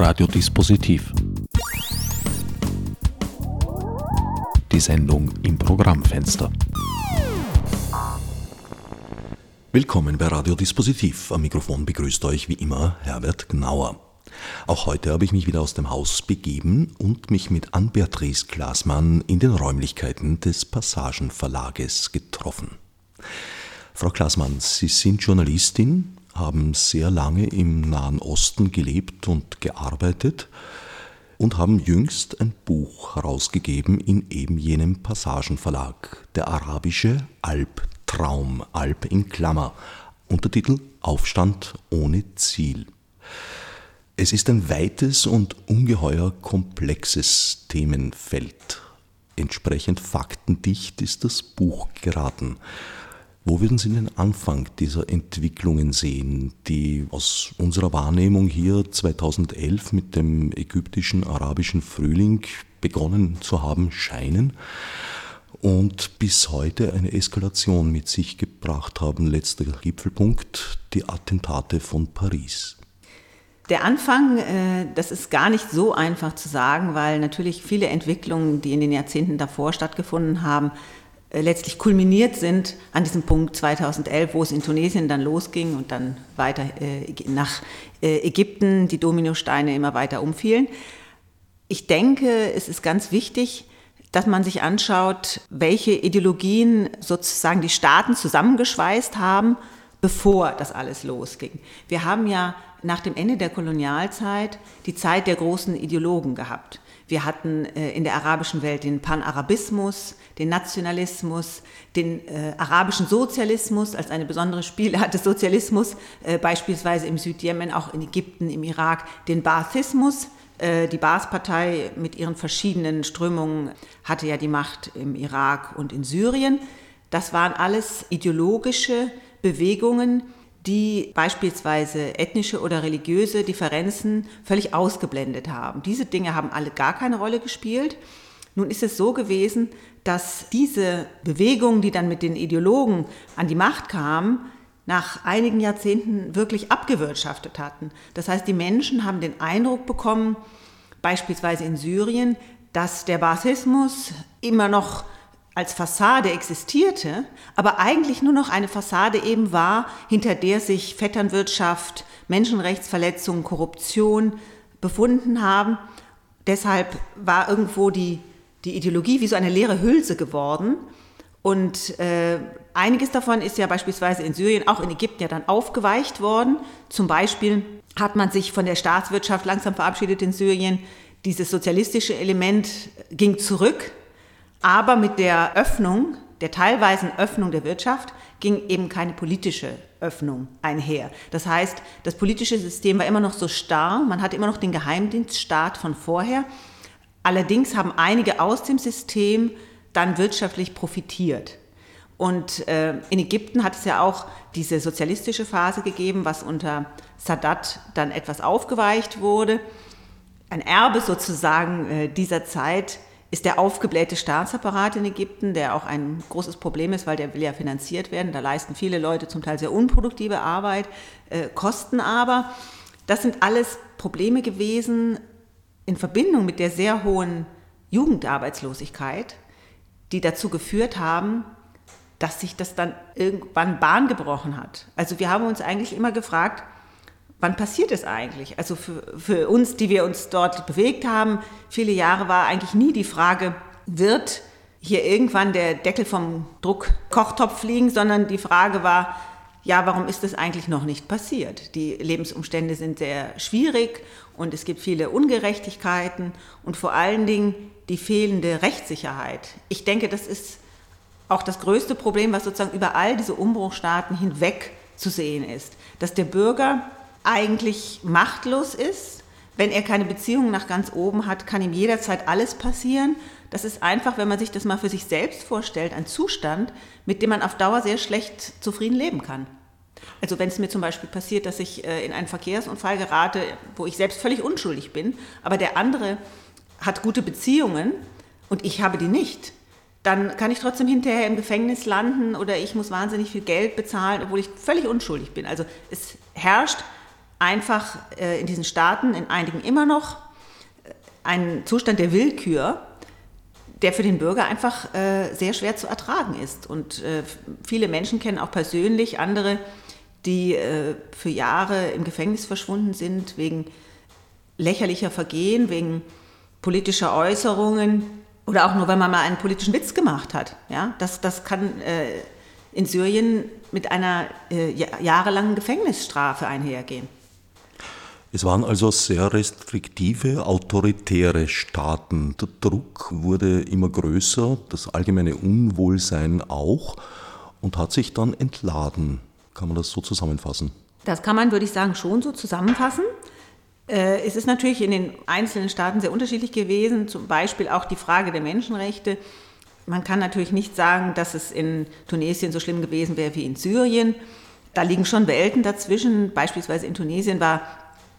Radiodispositiv. Die Sendung im Programmfenster. Willkommen bei Radiodispositiv. Am Mikrofon begrüßt euch wie immer Herbert Gnauer. Auch heute habe ich mich wieder aus dem Haus begeben und mich mit Ann-Beatrice Glasmann in den Räumlichkeiten des Passagenverlages getroffen. Frau Glasmann, Sie sind Journalistin, haben sehr lange im Nahen Osten gelebt und gearbeitet und haben jüngst ein Buch herausgegeben in eben jenem Passagenverlag, der arabische Albtraum, Alb in Klammer, Untertitel Aufstand ohne Ziel. Es ist ein weites und ungeheuer komplexes Themenfeld. Entsprechend faktendicht ist das Buch geraten. Wo würden Sie den Anfang dieser Entwicklungen sehen, die aus unserer Wahrnehmung hier 2011 mit dem ägyptischen arabischen Frühling begonnen zu haben scheinen und bis heute eine Eskalation mit sich gebracht haben? Letzter Gipfelpunkt, die Attentate von Paris. Der Anfang, äh, das ist gar nicht so einfach zu sagen, weil natürlich viele Entwicklungen, die in den Jahrzehnten davor stattgefunden haben, letztlich kulminiert sind an diesem Punkt 2011, wo es in Tunesien dann losging und dann weiter äh, nach Ägypten die Dominosteine immer weiter umfielen. Ich denke, es ist ganz wichtig, dass man sich anschaut, welche Ideologien sozusagen die Staaten zusammengeschweißt haben, bevor das alles losging. Wir haben ja nach dem Ende der Kolonialzeit die Zeit der großen Ideologen gehabt. Wir hatten äh, in der arabischen Welt den Panarabismus, den Nationalismus, den äh, arabischen Sozialismus als eine besondere Spielart des Sozialismus, äh, beispielsweise im Südjemen, auch in Ägypten, im Irak, den Baathismus. Die Baath-Partei mit ihren verschiedenen Strömungen hatte ja die Macht im Irak und in Syrien. Das waren alles ideologische Bewegungen, die beispielsweise ethnische oder religiöse Differenzen völlig ausgeblendet haben. Diese Dinge haben alle gar keine Rolle gespielt. Nun ist es so gewesen, dass diese Bewegungen, die dann mit den Ideologen an die Macht kamen, nach einigen Jahrzehnten wirklich abgewirtschaftet hatten. Das heißt, die Menschen haben den Eindruck bekommen, beispielsweise in Syrien, dass der Basismus immer noch als Fassade existierte, aber eigentlich nur noch eine Fassade eben war, hinter der sich Vetternwirtschaft, Menschenrechtsverletzungen, Korruption befunden haben. Deshalb war irgendwo die, die Ideologie wie so eine leere Hülse geworden. Und äh, einiges davon ist ja beispielsweise in Syrien, auch in Ägypten ja dann aufgeweicht worden. Zum Beispiel hat man sich von der Staatswirtschaft langsam verabschiedet in Syrien. Dieses sozialistische Element ging zurück aber mit der Öffnung, der teilweisen Öffnung der Wirtschaft, ging eben keine politische Öffnung einher. Das heißt, das politische System war immer noch so starr, man hatte immer noch den Geheimdienststaat von vorher. Allerdings haben einige aus dem System dann wirtschaftlich profitiert. Und äh, in Ägypten hat es ja auch diese sozialistische Phase gegeben, was unter Sadat dann etwas aufgeweicht wurde. Ein Erbe sozusagen äh, dieser Zeit ist der aufgeblähte Staatsapparat in Ägypten, der auch ein großes Problem ist, weil der will ja finanziert werden. Da leisten viele Leute zum Teil sehr unproduktive Arbeit, äh, kosten aber. Das sind alles Probleme gewesen in Verbindung mit der sehr hohen Jugendarbeitslosigkeit, die dazu geführt haben, dass sich das dann irgendwann Bahn gebrochen hat. Also wir haben uns eigentlich immer gefragt, wann passiert es eigentlich? Also für, für uns, die wir uns dort bewegt haben, viele Jahre war eigentlich nie die Frage, wird hier irgendwann der Deckel vom Druckkochtopf fliegen, sondern die Frage war, ja, warum ist das eigentlich noch nicht passiert? Die Lebensumstände sind sehr schwierig und es gibt viele Ungerechtigkeiten und vor allen Dingen die fehlende Rechtssicherheit. Ich denke, das ist auch das größte Problem, was sozusagen über all diese Umbruchstaaten hinweg zu sehen ist, dass der Bürger eigentlich machtlos ist. Wenn er keine Beziehung nach ganz oben hat, kann ihm jederzeit alles passieren. Das ist einfach, wenn man sich das mal für sich selbst vorstellt, ein Zustand, mit dem man auf Dauer sehr schlecht zufrieden leben kann. Also wenn es mir zum Beispiel passiert, dass ich äh, in einen Verkehrsunfall gerate, wo ich selbst völlig unschuldig bin, aber der andere hat gute Beziehungen und ich habe die nicht, dann kann ich trotzdem hinterher im Gefängnis landen oder ich muss wahnsinnig viel Geld bezahlen, obwohl ich völlig unschuldig bin. Also es herrscht einfach äh, in diesen Staaten, in einigen immer noch, äh, ein Zustand der Willkür, der für den Bürger einfach äh, sehr schwer zu ertragen ist. Und viele Menschen kennen auch persönlich andere, die für Jahre im Gefängnis verschwunden sind wegen lächerlicher Vergehen, wegen politischer Äußerungen oder auch nur, weil man mal einen politischen Witz gemacht hat. Ja, das, das kann in Syrien mit einer jahrelangen Gefängnisstrafe einhergehen. Es waren also sehr restriktive, autoritäre Staaten. Der Druck wurde immer größer, das allgemeine Unwohlsein auch und hat sich dann entladen. Kann man das so zusammenfassen? Das kann man, würde ich sagen, schon so zusammenfassen. Äh, es ist natürlich in den einzelnen Staaten sehr unterschiedlich gewesen, zum Beispiel auch die Frage der Menschenrechte. Man kann natürlich nicht sagen, dass es in Tunesien so schlimm gewesen wäre wie in Syrien. Da liegen schon Welten dazwischen. Beispielsweise in Tunesien war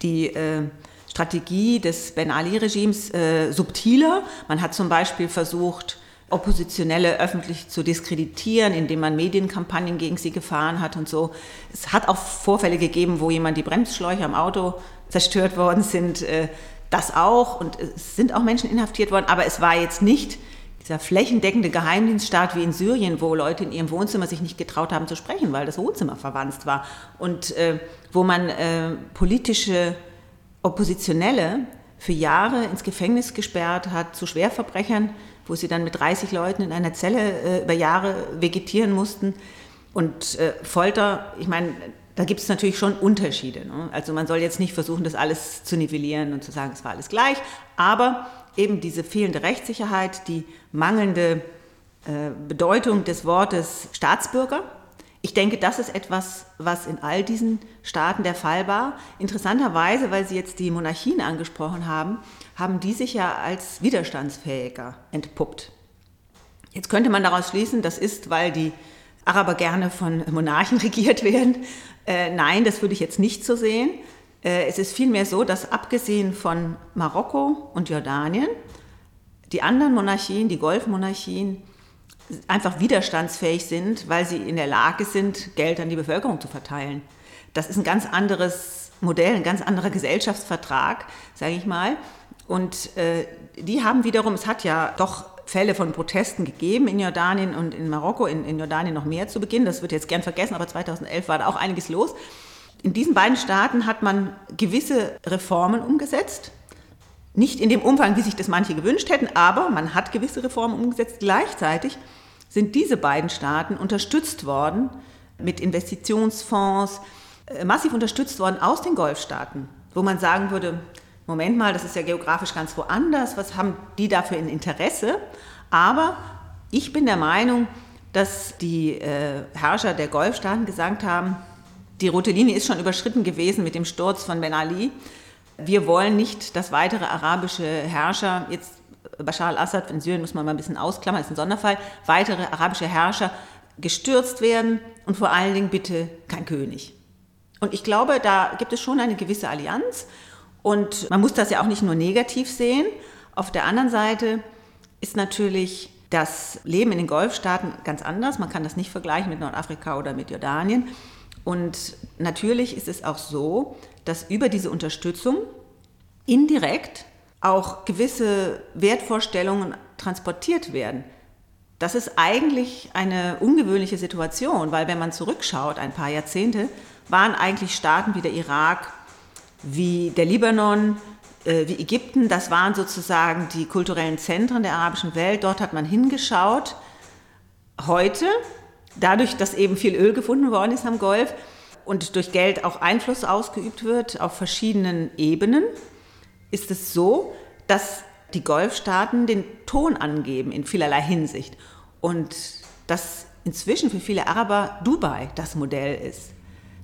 die äh, Strategie des Ben Ali-Regimes äh, subtiler. Man hat zum Beispiel versucht, Oppositionelle öffentlich zu diskreditieren, indem man Medienkampagnen gegen sie gefahren hat und so. Es hat auch Vorfälle gegeben, wo jemand die Bremsschläuche am Auto zerstört worden sind. Äh, das auch und es sind auch Menschen inhaftiert worden, aber es war jetzt nicht dieser flächendeckende Geheimdienststaat wie in Syrien, wo Leute in ihrem Wohnzimmer sich nicht getraut haben zu sprechen, weil das Wohnzimmer verwandt war und äh, wo man äh, politische Oppositionelle für Jahre ins Gefängnis gesperrt hat zu Schwerverbrechern, wo sie dann mit 30 Leuten in einer Zelle äh, über Jahre vegetieren mussten. Und äh, Folter, ich meine, da gibt es natürlich schon Unterschiede. Ne? Also man soll jetzt nicht versuchen, das alles zu nivellieren und zu sagen, es war alles gleich, aber eben diese fehlende Rechtssicherheit, die mangelnde äh, Bedeutung des Wortes Staatsbürger. Ich denke, das ist etwas, was in all diesen Staaten der Fall war. Interessanterweise, weil Sie jetzt die Monarchien angesprochen haben, haben die sich ja als widerstandsfähiger entpuppt. Jetzt könnte man daraus schließen, das ist, weil die Araber gerne von Monarchen regiert werden. Äh, nein, das würde ich jetzt nicht so sehen. Äh, es ist vielmehr so, dass abgesehen von Marokko und Jordanien die anderen Monarchien, die Golfmonarchien, einfach widerstandsfähig sind, weil sie in der Lage sind, Geld an die Bevölkerung zu verteilen. Das ist ein ganz anderes Modell, ein ganz anderer Gesellschaftsvertrag, sage ich mal. Und äh, die haben wiederum, es hat ja doch Fälle von Protesten gegeben in Jordanien und in Marokko, in, in Jordanien noch mehr zu Beginn. Das wird jetzt gern vergessen, aber 2011 war da auch einiges los. In diesen beiden Staaten hat man gewisse Reformen umgesetzt. Nicht in dem Umfang, wie sich das manche gewünscht hätten, aber man hat gewisse Reformen umgesetzt. Gleichzeitig sind diese beiden Staaten unterstützt worden mit Investitionsfonds, äh, massiv unterstützt worden aus den Golfstaaten, wo man sagen würde, Moment mal, das ist ja geografisch ganz woanders, was haben die dafür ein Interesse? Aber ich bin der Meinung, dass die äh, Herrscher der Golfstaaten gesagt haben, die rote Linie ist schon überschritten gewesen mit dem Sturz von Ben Ali. Wir wollen nicht, dass weitere arabische Herrscher, jetzt Bashar al-Assad in Syrien muss man mal ein bisschen ausklammern, ist ein Sonderfall, weitere arabische Herrscher gestürzt werden und vor allen Dingen bitte kein König. Und ich glaube, da gibt es schon eine gewisse Allianz und man muss das ja auch nicht nur negativ sehen. Auf der anderen Seite ist natürlich das Leben in den Golfstaaten ganz anders. Man kann das nicht vergleichen mit Nordafrika oder mit Jordanien. Und natürlich ist es auch so, dass über diese Unterstützung indirekt auch gewisse Wertvorstellungen transportiert werden. Das ist eigentlich eine ungewöhnliche Situation, weil wenn man zurückschaut, ein paar Jahrzehnte, waren eigentlich Staaten wie der Irak, wie der Libanon, äh, wie Ägypten, das waren sozusagen die kulturellen Zentren der arabischen Welt. Dort hat man hingeschaut. Heute dadurch, dass eben viel Öl gefunden worden ist am Golf und durch Geld auch Einfluss ausgeübt wird auf verschiedenen Ebenen, ist es so, dass die Golfstaaten den Ton angeben in vielerlei Hinsicht und dass inzwischen für viele Araber Dubai das Modell ist.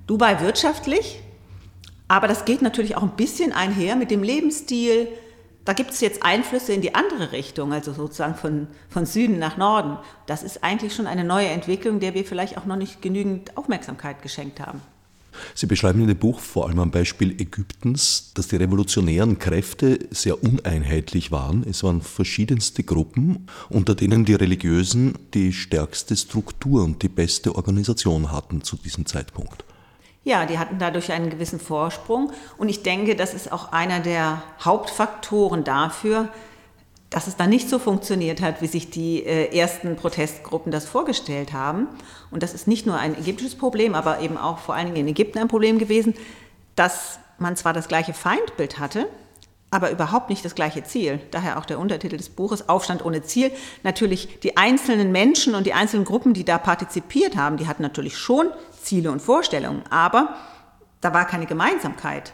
Dubai wirtschaftlich, aber das geht natürlich auch ein bisschen einher mit dem Lebensstil, da gibt es jetzt Einflüsse in die andere Richtung, also sozusagen von, von Süden nach Norden. Das ist eigentlich schon eine neue Entwicklung, der wir vielleicht auch noch nicht genügend Aufmerksamkeit geschenkt haben. Sie beschreiben in dem Buch vor allem am Beispiel Ägyptens, dass die revolutionären Kräfte sehr uneinheitlich waren. Es waren verschiedenste Gruppen, unter denen die Religiösen die stärkste Struktur und die beste Organisation hatten zu diesem Zeitpunkt. Ja, die hatten dadurch einen gewissen Vorsprung. Und ich denke, das ist auch einer der Hauptfaktoren dafür, dass es dann nicht so funktioniert hat, wie sich die äh, ersten Protestgruppen das vorgestellt haben. Und das ist nicht nur ein ägyptisches Problem, aber eben auch vor allen Dingen in Ägypten ein Problem gewesen, dass man zwar das gleiche Feindbild hatte, aber überhaupt nicht das gleiche Ziel. Daher auch der Untertitel des Buches Aufstand ohne Ziel. Natürlich die einzelnen Menschen und die einzelnen Gruppen, die da partizipiert haben, die hatten natürlich schon Ziele und Vorstellungen, aber da war keine Gemeinsamkeit.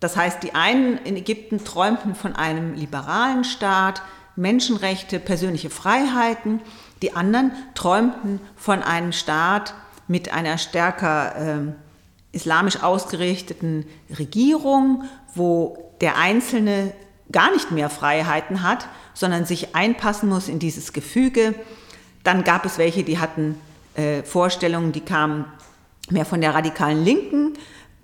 Das heißt, die einen in Ägypten träumten von einem liberalen Staat, Menschenrechte, persönliche Freiheiten. Die anderen träumten von einem Staat mit einer stärker äh, islamisch ausgerichteten Regierung, wo der Einzelne gar nicht mehr Freiheiten hat, sondern sich einpassen muss in dieses Gefüge. Dann gab es welche, die hatten äh, Vorstellungen, die kamen mehr von der radikalen Linken.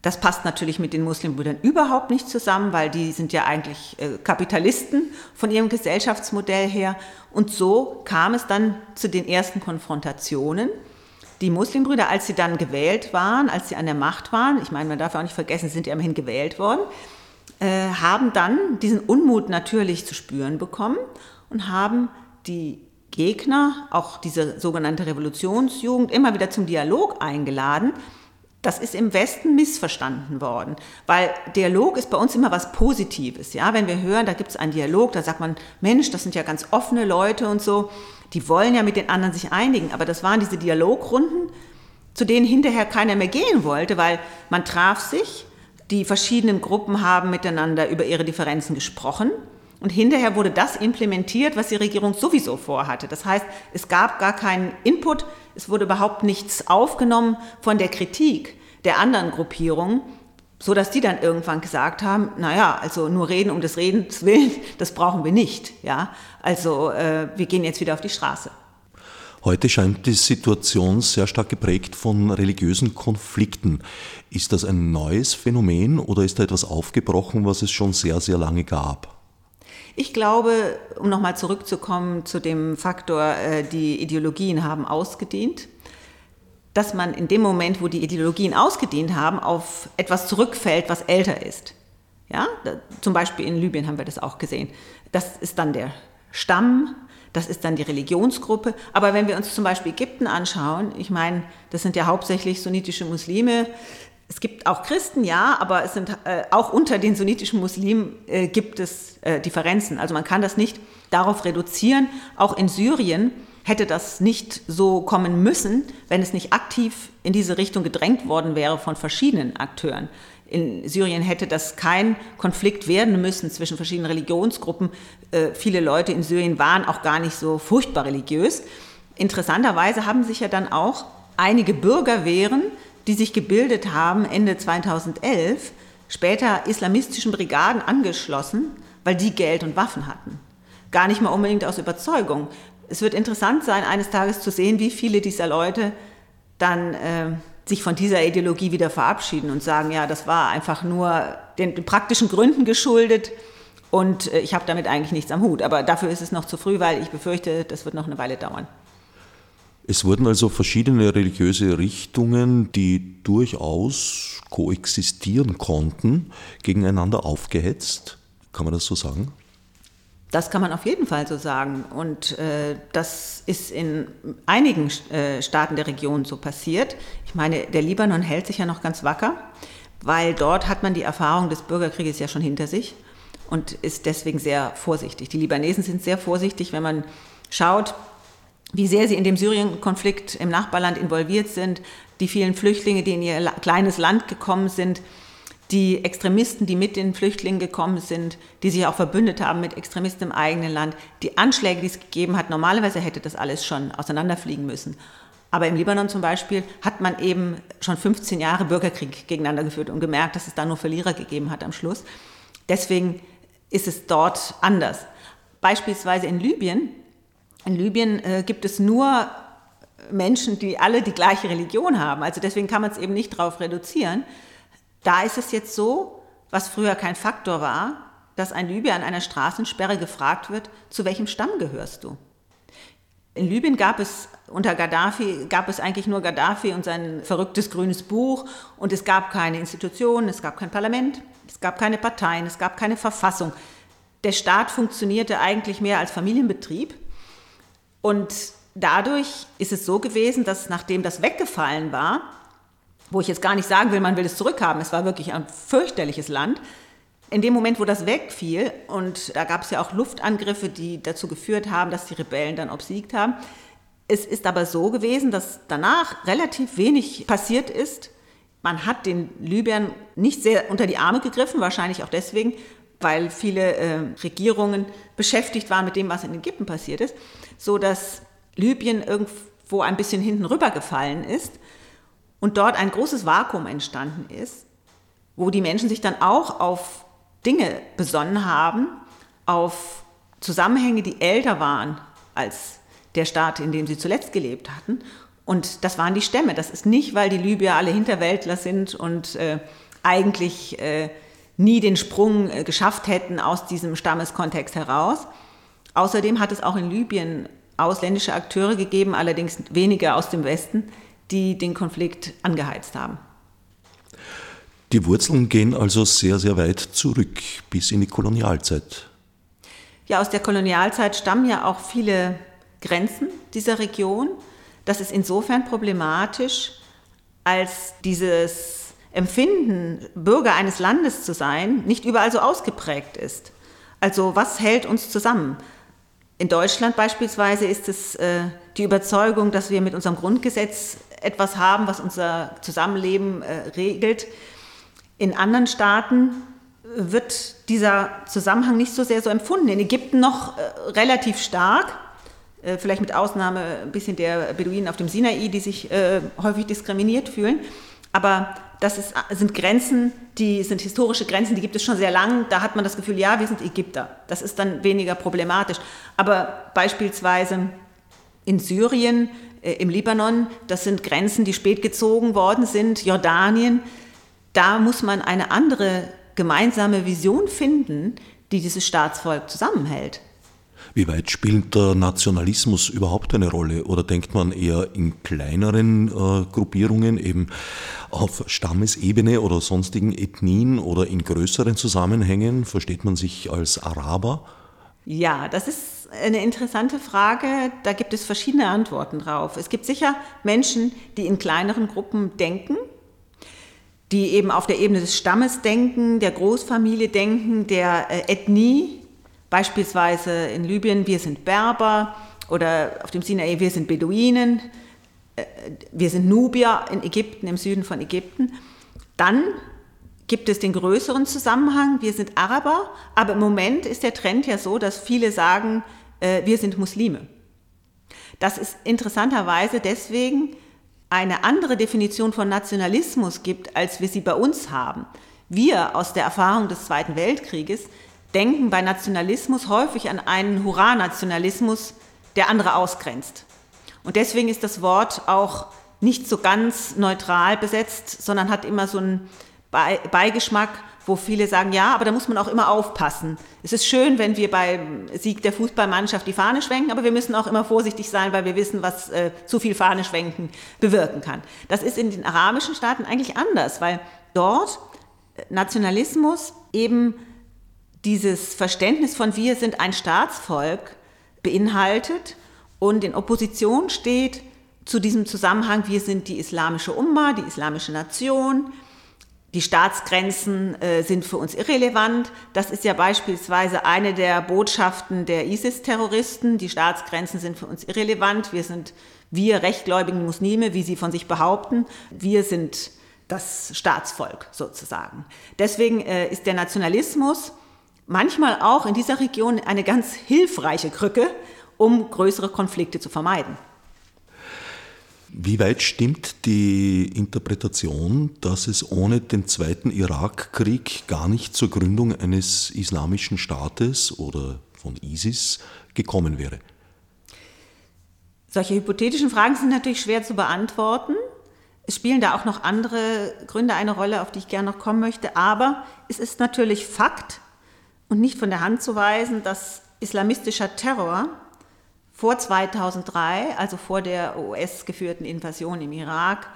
Das passt natürlich mit den Muslimbrüdern überhaupt nicht zusammen, weil die sind ja eigentlich äh, Kapitalisten von ihrem Gesellschaftsmodell her. Und so kam es dann zu den ersten Konfrontationen. Die Muslimbrüder, als sie dann gewählt waren, als sie an der Macht waren, ich meine, man darf auch nicht vergessen, sind ja immerhin gewählt worden, äh, haben dann diesen Unmut natürlich zu spüren bekommen und haben die Gegner, auch diese sogenannte Revolutionsjugend, immer wieder zum Dialog eingeladen. Das ist im Westen missverstanden worden, weil Dialog ist bei uns immer was Positives. Ja, wenn wir hören, da gibt es einen Dialog, da sagt man, Mensch, das sind ja ganz offene Leute und so, die wollen ja mit den anderen sich einigen. Aber das waren diese Dialogrunden, zu denen hinterher keiner mehr gehen wollte, weil man traf sich, die verschiedenen Gruppen haben miteinander über ihre Differenzen gesprochen und hinterher wurde das implementiert, was die Regierung sowieso vorhatte. Das heißt, es gab gar keinen Input, es wurde überhaupt nichts aufgenommen von der Kritik der anderen Gruppierungen, so dass die dann irgendwann gesagt haben, naja, also nur reden um des Redens willen, das brauchen wir nicht. Ja, also äh, wir gehen jetzt wieder auf die Straße. Heute scheint die Situation sehr stark geprägt von religiösen Konflikten. Ist das ein neues Phänomen oder ist da etwas aufgebrochen, was es schon sehr, sehr lange gab? Ich glaube, um nochmal zurückzukommen zu dem Faktor, äh, die Ideologien haben ausgedient, dass man in dem Moment, wo die Ideologien ausgedient haben, auf etwas zurückfällt, was älter ist. Ja, zum Beispiel in Libyen haben wir das auch gesehen. Das ist dann der Stamm, das ist dann die Religionsgruppe. Aber wenn wir uns zum Beispiel Ägypten anschauen, ich meine, das sind ja hauptsächlich sunnitische Muslime, es gibt auch Christen, ja, aber es sind äh, auch unter den sunnitischen Muslimen äh, gibt es äh, Differenzen. Also man kann das nicht darauf reduzieren. Auch in Syrien hätte das nicht so kommen müssen, wenn es nicht aktiv in diese Richtung gedrängt worden wäre von verschiedenen Akteuren. In Syrien hätte das kein Konflikt werden müssen zwischen verschiedenen Religionsgruppen. Äh, viele Leute in Syrien waren auch gar nicht so furchtbar religiös. Interessanterweise haben sich ja dann auch einige Bürgerwehren die sich gebildet haben Ende 2011, später islamistischen Brigaden angeschlossen, weil die Geld und Waffen hatten. Gar nicht mal unbedingt aus Überzeugung. Es wird interessant sein, eines Tages zu sehen, wie viele dieser Leute dann äh, sich von dieser Ideologie wieder verabschieden und sagen, ja, das war einfach nur den, den praktischen Gründen geschuldet und äh, ich habe damit eigentlich nichts am Hut. Aber dafür ist es noch zu früh, weil ich befürchte, das wird noch eine Weile dauern. Es wurden also verschiedene religiöse Richtungen, die durchaus koexistieren konnten, gegeneinander aufgehetzt. Kann man das so sagen? Das kann man auf jeden Fall so sagen. Und äh, das ist in einigen äh, Staaten der Region so passiert. Ich meine, der Libanon hält sich ja noch ganz wacker, weil dort hat man die Erfahrung des Bürgerkrieges ja schon hinter sich und ist deswegen sehr vorsichtig. Die Libanesen sind sehr vorsichtig, wenn man schaut, wie sehr sie in dem Syrien-Konflikt im Nachbarland involviert sind, die vielen Flüchtlinge, die in ihr kleines Land gekommen sind, die Extremisten, die mit den Flüchtlingen gekommen sind, die sich auch verbündet haben mit Extremisten im eigenen Land, die Anschläge, die es gegeben hat. Normalerweise hätte das alles schon auseinanderfliegen müssen. Aber im Libanon zum Beispiel hat man eben schon 15 Jahre Bürgerkrieg gegeneinander geführt und gemerkt, dass es da nur Verlierer gegeben hat am Schluss. Deswegen ist es dort anders. Beispielsweise in Libyen in Libyen äh, gibt es nur Menschen, die alle die gleiche Religion haben. Also deswegen kann man es eben nicht darauf reduzieren. Da ist es jetzt so, was früher kein Faktor war, dass ein Libyer an einer Straßensperre gefragt wird, zu welchem Stamm gehörst du? In Libyen gab es unter Gaddafi gab es eigentlich nur Gaddafi und sein verrücktes grünes Buch und es gab keine Institutionen, es gab kein Parlament, es gab keine Parteien, es gab keine Verfassung. Der Staat funktionierte eigentlich mehr als Familienbetrieb und dadurch ist es so gewesen, dass nachdem das weggefallen war, wo ich jetzt gar nicht sagen will, man will es zurückhaben, es war wirklich ein fürchterliches Land, in dem Moment, wo das wegfiel, und da gab es ja auch Luftangriffe, die dazu geführt haben, dass die Rebellen dann obsiegt haben. Es ist aber so gewesen, dass danach relativ wenig passiert ist. Man hat den Libyern nicht sehr unter die Arme gegriffen, wahrscheinlich auch deswegen, weil viele äh, Regierungen beschäftigt waren mit dem, was in Ägypten passiert ist, so dass Libyen irgendwo ein bisschen hinten rübergefallen ist und dort ein großes Vakuum entstanden ist, wo die Menschen sich dann auch auf Dinge besonnen haben, auf Zusammenhänge, die älter waren als der Staat, in dem sie zuletzt gelebt hatten. Und das waren die Stämme. Das ist nicht, weil die Libyer alle Hinterwäldler sind und äh, eigentlich äh, nie den Sprung äh, geschafft hätten aus diesem Stammeskontext heraus. Außerdem hat es auch in Libyen ausländische Akteure gegeben, allerdings weniger aus dem Westen, die den Konflikt angeheizt haben. Die Wurzeln gehen also sehr, sehr weit zurück bis in die Kolonialzeit. Ja, aus der Kolonialzeit stammen ja auch viele Grenzen dieser Region. Das ist insofern problematisch, als dieses Empfinden, Bürger eines Landes zu sein, nicht überall so ausgeprägt ist. Also was hält uns zusammen? In Deutschland beispielsweise ist es äh, die Überzeugung, dass wir mit unserem Grundgesetz etwas haben, was unser Zusammenleben äh, regelt. In anderen Staaten wird dieser Zusammenhang nicht so sehr so empfunden. In Ägypten noch äh, relativ stark, äh, vielleicht mit Ausnahme ein bisschen der Beduinen auf dem Sinai, die sich äh, häufig diskriminiert fühlen. Aber das ist, sind Grenzen, die sind historische Grenzen, die gibt es schon sehr lang. Da hat man das Gefühl, ja, wir sind Ägypter. Das ist dann weniger problematisch. Aber beispielsweise in Syrien, äh, im Libanon, das sind Grenzen, die spät gezogen worden sind, Jordanien, da muss man eine andere gemeinsame Vision finden, die dieses Staatsvolk zusammenhält. Wie weit spielt der Nationalismus überhaupt eine Rolle? Oder denkt man eher in kleineren äh, Gruppierungen, eben auf Stammesebene oder sonstigen Ethnien oder in größeren Zusammenhängen? Versteht man sich als Araber? Ja, das ist eine interessante Frage. Da gibt es verschiedene Antworten drauf. Es gibt sicher Menschen, die in kleineren Gruppen denken die eben auf der Ebene des Stammes denken, der Großfamilie denken, der äh, Ethnie, beispielsweise in Libyen, wir sind Berber oder auf dem Sinai, wir sind Beduinen, äh, wir sind Nubier in Ägypten, im Süden von Ägypten. Dann gibt es den größeren Zusammenhang, wir sind Araber, aber im Moment ist der Trend ja so, dass viele sagen, äh, wir sind Muslime. Das ist interessanterweise deswegen, eine andere Definition von Nationalismus gibt, als wir sie bei uns haben. Wir aus der Erfahrung des Zweiten Weltkrieges denken bei Nationalismus häufig an einen Hurra-Nationalismus, der andere ausgrenzt. Und deswegen ist das Wort auch nicht so ganz neutral besetzt, sondern hat immer so einen Beigeschmack wo viele sagen, ja, aber da muss man auch immer aufpassen. Es ist schön, wenn wir beim Sieg der Fußballmannschaft die Fahne schwenken, aber wir müssen auch immer vorsichtig sein, weil wir wissen, was äh, zu viel Fahne schwenken bewirken kann. Das ist in den arabischen Staaten eigentlich anders, weil dort äh, Nationalismus eben dieses Verständnis von wir sind ein Staatsvolk beinhaltet und in Opposition steht zu diesem Zusammenhang, wir sind die islamische Umma, die islamische Nation, die Staatsgrenzen äh, sind für uns irrelevant. Das ist ja beispielsweise eine der Botschaften der ISIS-Terroristen. Die Staatsgrenzen sind für uns irrelevant. Wir sind, wir rechtgläubigen Muslime, wie sie von sich behaupten, wir sind das Staatsvolk sozusagen. Deswegen äh, ist der Nationalismus manchmal auch in dieser Region eine ganz hilfreiche Krücke, um größere Konflikte zu vermeiden. Wie weit stimmt die Interpretation, dass es ohne den zweiten Irakkrieg gar nicht zur Gründung eines islamischen Staates oder von ISIS gekommen wäre? Solche hypothetischen Fragen sind natürlich schwer zu beantworten. Es spielen da auch noch andere Gründe eine Rolle, auf die ich gerne noch kommen möchte. Aber es ist natürlich Fakt und nicht von der Hand zu weisen, dass islamistischer Terror vor 2003, also vor der US-geführten Invasion im Irak,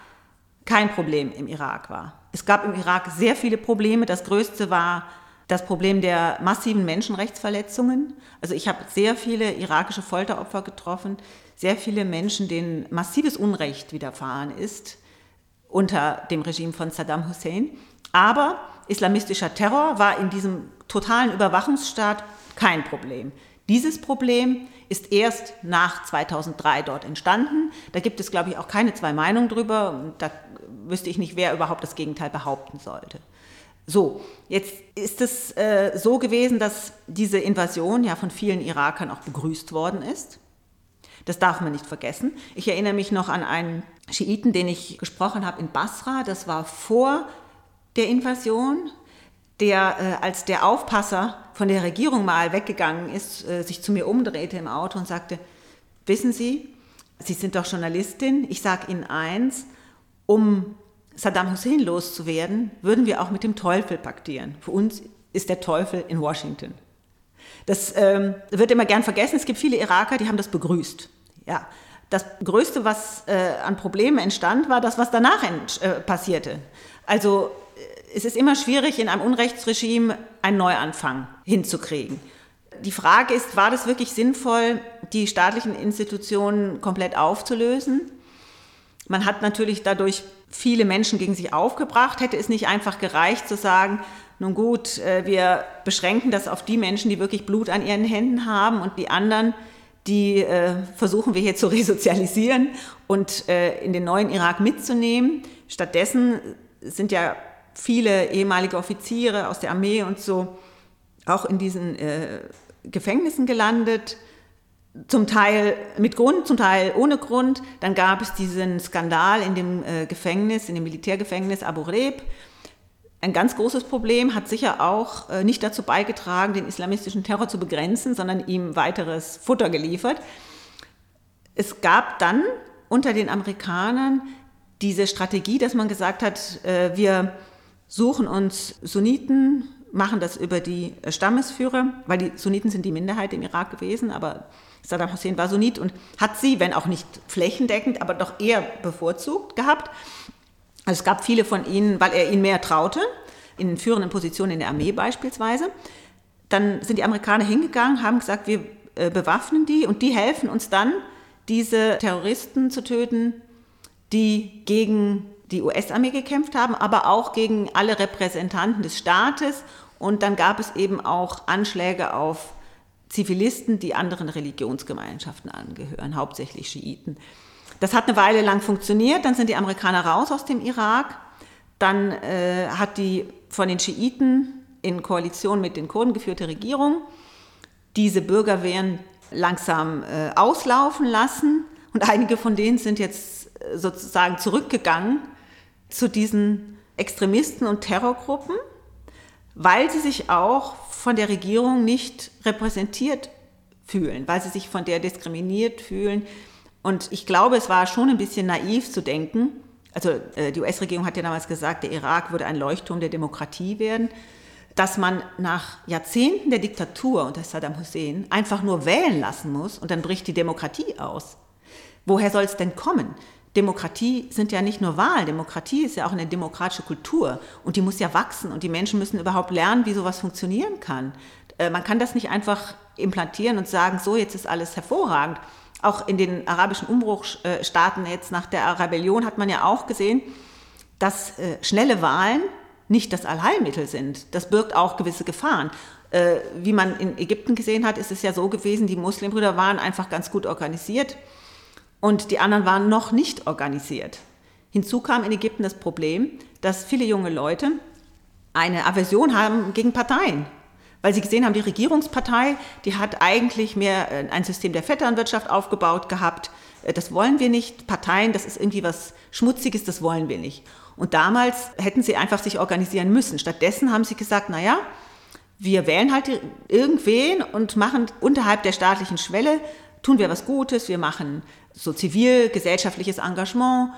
kein Problem im Irak war. Es gab im Irak sehr viele Probleme. Das größte war das Problem der massiven Menschenrechtsverletzungen. Also ich habe sehr viele irakische Folteropfer getroffen, sehr viele Menschen, denen massives Unrecht widerfahren ist unter dem Regime von Saddam Hussein. Aber islamistischer Terror war in diesem totalen Überwachungsstaat kein Problem. Dieses Problem ist erst nach 2003 dort entstanden. Da gibt es, glaube ich, auch keine zwei Meinungen drüber. Da wüsste ich nicht, wer überhaupt das Gegenteil behaupten sollte. So, jetzt ist es äh, so gewesen, dass diese Invasion ja von vielen Irakern auch begrüßt worden ist. Das darf man nicht vergessen. Ich erinnere mich noch an einen Schiiten, den ich gesprochen habe in Basra. Das war vor der Invasion, der äh, als der Aufpasser von der Regierung mal weggegangen ist, äh, sich zu mir umdrehte im Auto und sagte, wissen Sie, Sie sind doch Journalistin, ich sage Ihnen eins, um Saddam Hussein loszuwerden, würden wir auch mit dem Teufel paktieren. Für uns ist der Teufel in Washington. Das ähm, wird immer gern vergessen. Es gibt viele Iraker, die haben das begrüßt. Ja, das Größte, was äh, an Problemen entstand, war das, was danach äh, passierte. Also es ist immer schwierig, in einem Unrechtsregime einen Neuanfang hinzukriegen. Die Frage ist, war das wirklich sinnvoll, die staatlichen Institutionen komplett aufzulösen? Man hat natürlich dadurch viele Menschen gegen sich aufgebracht. Hätte es nicht einfach gereicht zu sagen, nun gut, äh, wir beschränken das auf die Menschen, die wirklich Blut an ihren Händen haben und die anderen, die äh, versuchen wir hier zu resozialisieren und äh, in den neuen Irak mitzunehmen. Stattdessen sind ja viele ehemalige Offiziere aus der Armee und so auch in diesen Gefängnissen gelandet zum Teil mit Grund, zum Teil ohne Grund. Dann gab es diesen Skandal in dem äh, Gefängnis, in dem Militärgefängnis Abu Reb. Ein ganz großes Problem hat sicher auch äh, nicht dazu beigetragen, den islamistischen Terror zu begrenzen, sondern ihm weiteres Futter geliefert. Es gab dann unter den Amerikanern diese Strategie, dass man gesagt hat, äh, wir suchen uns Sunniten, machen das über die Stammesführer, weil die Sunniten sind die Minderheit im Irak gewesen, aber Saddam Hussein war Sunnit und hat sie, wenn auch nicht flächendeckend, aber doch eher bevorzugt gehabt. Also es gab viele von ihnen, weil er ihnen mehr traute, in führenden Positionen in der Armee beispielsweise. Dann sind die Amerikaner hingegangen, haben gesagt, wir äh, bewaffnen die und die helfen uns dann, diese Terroristen zu töten, die gegen die US-Armee gekämpft haben, aber auch gegen alle Repräsentanten des Staates. Und dann gab es eben auch Anschläge auf Zivilisten, die anderen Religionsgemeinschaften angehören, hauptsächlich Schiiten. Das hat eine Weile lang funktioniert, dann sind die Amerikaner raus aus dem Irak, dann äh, hat die von den Schiiten in Koalition mit den Kurden geführte Regierung diese Bürgerwehren langsam äh, auslaufen lassen und einige von denen sind jetzt sozusagen zurückgegangen zu diesen Extremisten und Terrorgruppen, weil sie sich auch von der Regierung nicht repräsentiert fühlen, weil sie sich von der diskriminiert fühlen. Und ich glaube, es war schon ein bisschen naiv zu denken, also äh, die US-Regierung hat ja damals gesagt, der Irak würde ein Leuchtturm der Demokratie werden, dass man nach Jahrzehnten der Diktatur unter Saddam Hussein einfach nur wählen lassen muss und dann bricht die Demokratie aus. Woher soll es denn kommen? Demokratie sind ja nicht nur Wahlen, Demokratie ist ja auch eine demokratische Kultur und die muss ja wachsen und die Menschen müssen überhaupt lernen, wie sowas funktionieren kann. Äh, man kann das nicht einfach implantieren und sagen, so jetzt ist alles hervorragend. Auch in den arabischen Umbruchstaaten jetzt nach der Rebellion hat man ja auch gesehen, dass äh, schnelle Wahlen nicht das Allheilmittel sind. Das birgt auch gewisse Gefahren. Äh, wie man in Ägypten gesehen hat, ist es ja so gewesen, die Muslimbrüder waren einfach ganz gut organisiert und die anderen waren noch nicht organisiert. Hinzu kam in Ägypten das Problem, dass viele junge Leute eine Aversion haben gegen Parteien, weil sie gesehen haben, die Regierungspartei, die hat eigentlich mehr äh, ein System der Vetternwirtschaft aufgebaut gehabt. Äh, das wollen wir nicht. Parteien, das ist irgendwie was Schmutziges, das wollen wir nicht. Und damals hätten sie einfach sich organisieren müssen. Stattdessen haben sie gesagt, naja, wir wählen halt irgendwen und machen unterhalb der staatlichen Schwelle tun wir was Gutes, wir machen so zivilgesellschaftliches Engagement,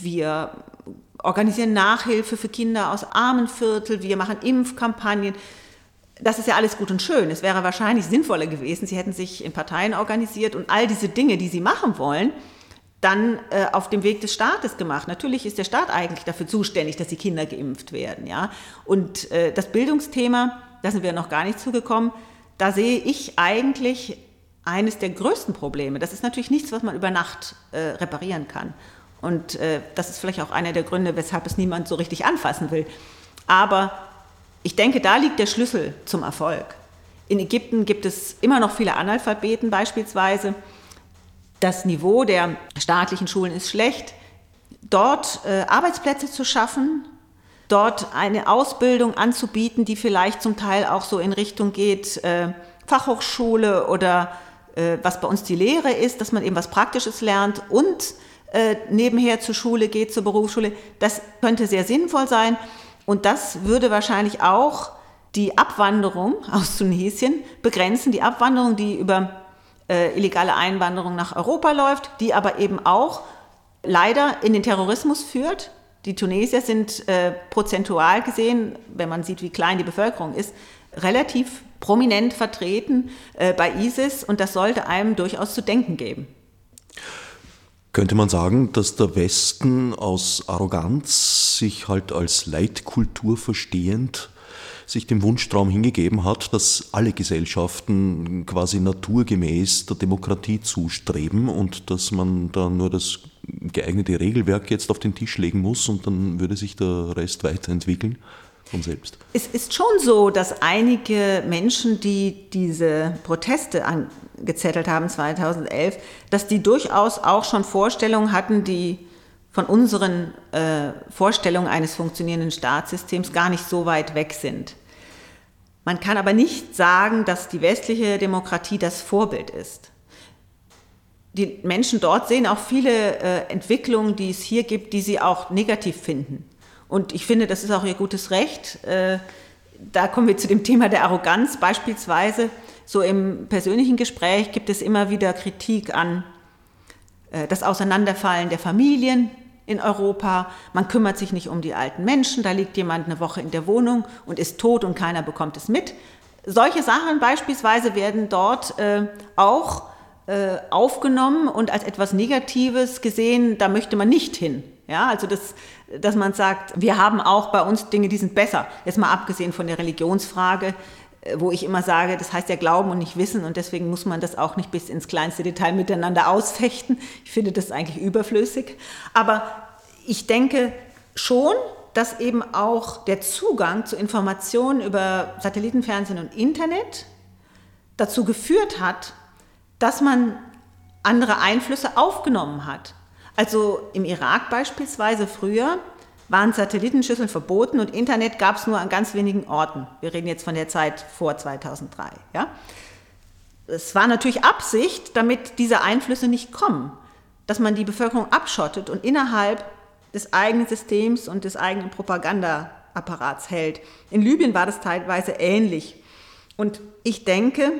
wir organisieren Nachhilfe für Kinder aus armen Viertel, wir machen Impfkampagnen. das ist ja alles gut und schön. Es wäre wahrscheinlich sinnvoller gewesen, sie hätten sich in Parteien organisiert und all diese Dinge, die sie machen wollen, dann äh, auf dem Weg des Staates gemacht. Natürlich ist der Staat eigentlich dafür zuständig, dass die Kinder geimpft werden. Ja? Und äh, das Bildungsthema, da sind wir noch gar nicht zugekommen, da sehe ich eigentlich eines der größten Probleme. Das ist natürlich nichts, was man über Nacht äh, reparieren kann. Und äh, das ist vielleicht auch einer der Gründe, weshalb es niemand so richtig anfassen will. Aber ich denke, da liegt der Schlüssel zum Erfolg. In Ägypten gibt es immer noch viele Analphabeten beispielsweise. Das Niveau der staatlichen Schulen ist schlecht. Dort äh, Arbeitsplätze zu schaffen, dort eine Ausbildung anzubieten, die vielleicht zum Teil auch so in Richtung geht, äh, Fachhochschule oder was bei uns die Lehre ist, dass man eben was Praktisches lernt und äh, nebenher zur Schule geht, zur Berufsschule. Das könnte sehr sinnvoll sein. Und das würde wahrscheinlich auch die Abwanderung aus Tunesien begrenzen, die Abwanderung, die über äh, illegale Einwanderung nach Europa läuft, die aber eben auch leider in den Terrorismus führt. Die Tunesier sind äh, prozentual gesehen, wenn man sieht, wie klein die Bevölkerung ist, relativ prominent vertreten äh, bei ISIS und das sollte einem durchaus zu denken geben. Könnte man sagen, dass der Westen aus Arroganz sich halt als Leitkultur verstehend sich dem Wunschtraum hingegeben hat, dass alle Gesellschaften quasi naturgemäß der Demokratie zustreben und dass man da nur das geeignete Regelwerk jetzt auf den Tisch legen muss und dann würde sich der Rest weiterentwickeln von selbst. Es ist schon so, dass einige Menschen, die diese Proteste angezettelt haben 2011, dass die durchaus auch schon Vorstellungen hatten, die von unseren äh, Vorstellungen eines funktionierenden Staatssystems gar nicht so weit weg sind. Man kann aber nicht sagen, dass die westliche Demokratie das Vorbild ist. Die Menschen dort sehen auch viele äh, Entwicklungen, die es hier gibt, die sie auch negativ finden. Und ich finde, das ist auch ihr gutes Recht. Äh, da kommen wir zu dem Thema der Arroganz. Beispielsweise, so im persönlichen Gespräch gibt es immer wieder Kritik an äh, das Auseinanderfallen der Familien in Europa. Man kümmert sich nicht um die alten Menschen. Da liegt jemand eine Woche in der Wohnung und ist tot und keiner bekommt es mit. Solche Sachen beispielsweise werden dort äh, auch aufgenommen und als etwas Negatives gesehen. Da möchte man nicht hin. Ja, also das, dass man sagt, wir haben auch bei uns Dinge, die sind besser. Jetzt mal abgesehen von der Religionsfrage, äh, wo ich immer sage, das heißt ja Glauben und nicht Wissen und deswegen muss man das auch nicht bis ins kleinste Detail miteinander ausfechten. Ich finde das eigentlich überflüssig. Aber ich denke schon, dass eben auch der Zugang zu Informationen über Satellitenfernsehen und Internet dazu geführt hat, dass man andere Einflüsse aufgenommen hat. Also im Irak beispielsweise früher waren Satellitenschüsseln verboten und Internet gab es nur an ganz wenigen Orten. Wir reden jetzt von der Zeit vor 2003. Ja? Es war natürlich Absicht, damit diese Einflüsse nicht kommen, dass man die Bevölkerung abschottet und innerhalb des eigenen Systems und des eigenen Propagandaapparats hält. In Libyen war das teilweise ähnlich. Und ich denke,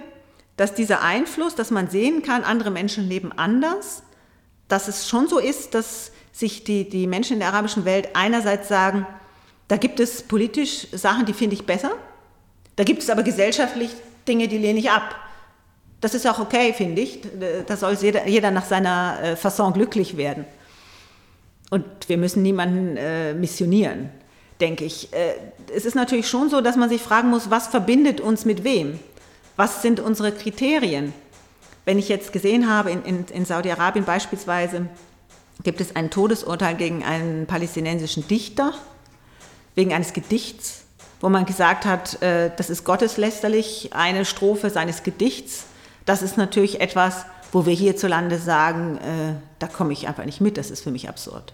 dass dieser Einfluss, dass man sehen kann, andere Menschen leben anders, dass es schon so ist, dass sich die, die Menschen in der arabischen Welt einerseits sagen, da gibt es politisch Sachen, die finde ich besser, da gibt es aber gesellschaftlich Dinge, die lehne ich ab. Das ist auch okay, finde ich. Da soll jeder, jeder nach seiner äh, Fasson glücklich werden. Und wir müssen niemanden äh, missionieren, denke ich. Äh, es ist natürlich schon so, dass man sich fragen muss, was verbindet uns mit wem? Was sind unsere Kriterien? Wenn ich jetzt gesehen habe, in, in, in Saudi-Arabien beispielsweise gibt es ein Todesurteil gegen einen palästinensischen Dichter wegen eines Gedichts, wo man gesagt hat, äh, das ist gotteslästerlich, eine Strophe seines Gedichts. Das ist natürlich etwas, wo wir hierzulande sagen, äh, da komme ich einfach nicht mit, das ist für mich absurd.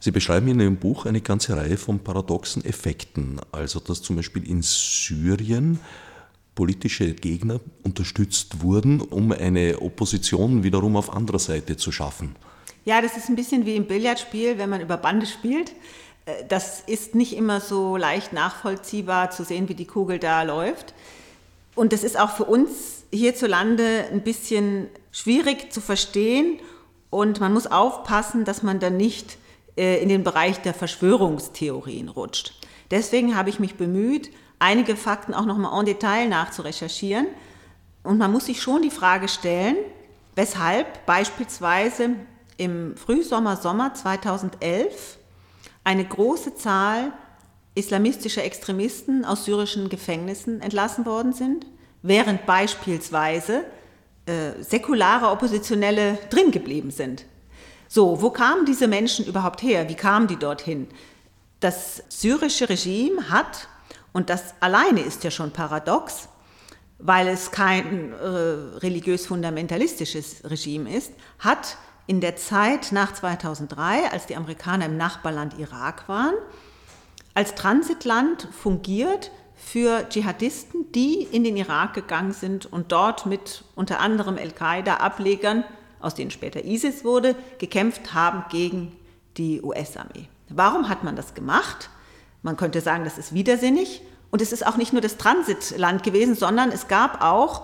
Sie beschreiben in Ihrem Buch eine ganze Reihe von paradoxen Effekten. Also, dass zum Beispiel in Syrien politische Gegner unterstützt wurden, um eine Opposition wiederum auf anderer Seite zu schaffen. Ja, das ist ein bisschen wie im Billardspiel, wenn man über Bande spielt. Äh, das ist nicht immer so leicht nachvollziehbar zu sehen, wie die Kugel da läuft. Und das ist auch für uns hierzulande ein bisschen schwierig zu verstehen. Und man muss aufpassen, dass man dann nicht äh, in den Bereich der Verschwörungstheorien rutscht. Deswegen habe ich mich bemüht, einige Fakten auch nochmal en Detail nachzurecherchieren. Und man muss sich schon die Frage stellen, weshalb beispielsweise im Frühsommer, Sommer 2011 eine große Zahl islamistischer Extremisten aus syrischen Gefängnissen entlassen worden sind, während beispielsweise äh, säkulare Oppositionelle drin geblieben sind. So, wo kamen diese Menschen überhaupt her? Wie kamen die dorthin? Das syrische Regime hat, und das alleine ist ja schon paradox, weil es kein äh, religiös-fundamentalistisches Regime ist, hat in der Zeit nach 2003, als die Amerikaner im Nachbarland Irak waren, als Transitland fungiert für Dschihadisten, die in den Irak gegangen sind und dort mit unter anderem Al-Qaida-Ablegern, aus denen später ISIS wurde, gekämpft haben gegen die US-Armee. Warum hat man das gemacht? Man könnte sagen, das ist widersinnig. Und es ist auch nicht nur das Transitland gewesen, sondern es gab auch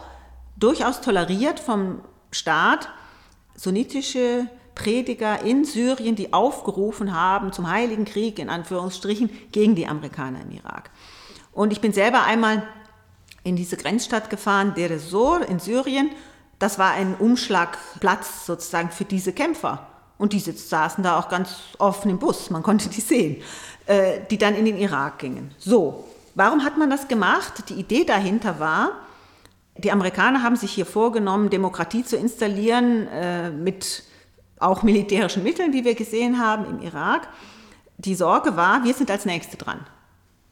durchaus toleriert vom Staat sunnitische Prediger in Syrien, die aufgerufen haben zum Heiligen Krieg in Anführungsstrichen gegen die Amerikaner im Irak. Und ich bin selber einmal in diese Grenzstadt gefahren, Deir ez-Zor in Syrien. Das war ein Umschlagplatz sozusagen für diese Kämpfer. Und die saßen da auch ganz offen im Bus, man konnte die sehen, äh, die dann in den Irak gingen. So, warum hat man das gemacht? Die Idee dahinter war, die Amerikaner haben sich hier vorgenommen, Demokratie zu installieren äh, mit auch militärischen Mitteln, wie wir gesehen haben im Irak. Die Sorge war, wir sind als Nächste dran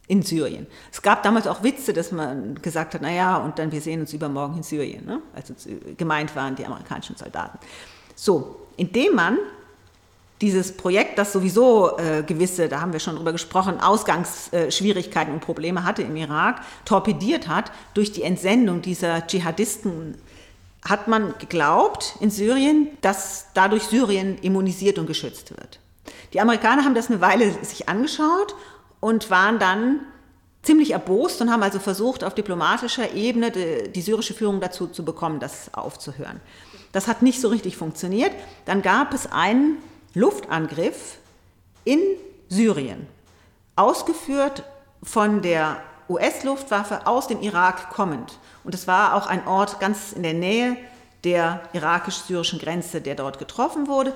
in Syrien. Es gab damals auch Witze, dass man gesagt hat, naja, und dann wir sehen uns übermorgen in Syrien. Ne? Also gemeint waren die amerikanischen Soldaten. So, indem man dieses Projekt, das sowieso äh, gewisse, da haben wir schon drüber gesprochen, Ausgangsschwierigkeiten äh, und Probleme hatte im Irak, torpediert hat durch die Entsendung dieser Dschihadisten, hat man geglaubt in Syrien, dass dadurch Syrien immunisiert und geschützt wird. Die Amerikaner haben das eine Weile sich angeschaut und waren dann ziemlich erbost und haben also versucht, auf diplomatischer Ebene die, die, syrische Führung dazu zu bekommen, das aufzuhören. Das hat nicht so richtig funktioniert. Dann gab es einen Luftangriff in Syrien, ausgeführt von der US-Luftwaffe aus dem Irak kommend. Und es war auch ein Ort ganz in der Nähe der irakisch-syrischen Grenze, der dort getroffen wurde.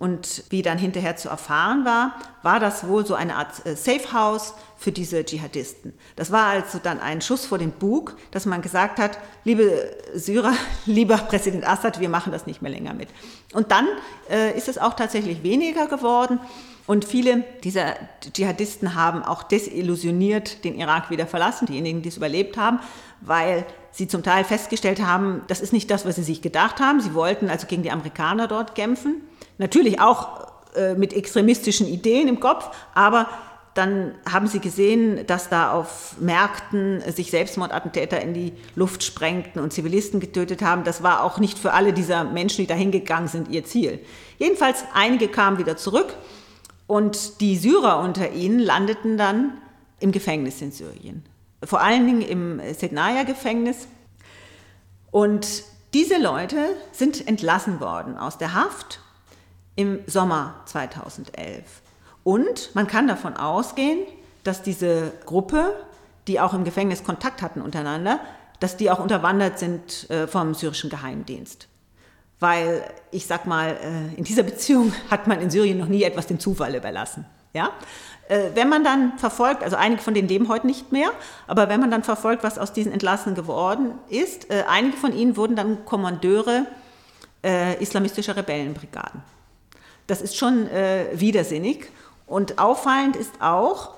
Und wie dann hinterher zu erfahren war, war das wohl so eine Art äh, Safe House für diese Dschihadisten. Das war also dann ein Schuss vor den Bug, dass man gesagt hat, liebe Syrer, lieber Präsident Assad, wir machen das nicht mehr länger mit. Und dann äh, ist es auch tatsächlich weniger geworden. Und viele dieser Dschihadisten haben auch desillusioniert den Irak wieder verlassen, diejenigen, die es überlebt haben, weil sie zum Teil festgestellt haben, das ist nicht das, was sie sich gedacht haben. Sie wollten also gegen die Amerikaner dort kämpfen. Natürlich auch äh, mit extremistischen Ideen im Kopf, aber dann haben sie gesehen, dass da auf Märkten sich Selbstmordattentäter in die Luft sprengten und Zivilisten getötet haben. Das war auch nicht für alle dieser Menschen, die da hingegangen sind, ihr Ziel. Jedenfalls, einige kamen wieder zurück und die Syrer unter ihnen landeten dann im Gefängnis in Syrien. Vor allen Dingen im Sednaya-Gefängnis. Und diese Leute sind entlassen worden aus der Haft im Sommer 2011. Und man kann davon ausgehen, dass diese Gruppe, die auch im Gefängnis Kontakt hatten untereinander, dass die auch unterwandert sind äh, vom syrischen Geheimdienst. Weil ich sag mal, äh, in dieser Beziehung hat man in Syrien noch nie etwas dem Zufall überlassen. Ja? Äh, wenn man dann verfolgt, also einige von denen leben heute nicht mehr, aber wenn man dann verfolgt, was aus diesen Entlassenen geworden ist, einige von ihnen wurden dann Kommandeure islamistischer Rebellenbrigaden. Das ist schon widersinnig und auffallend ist auch,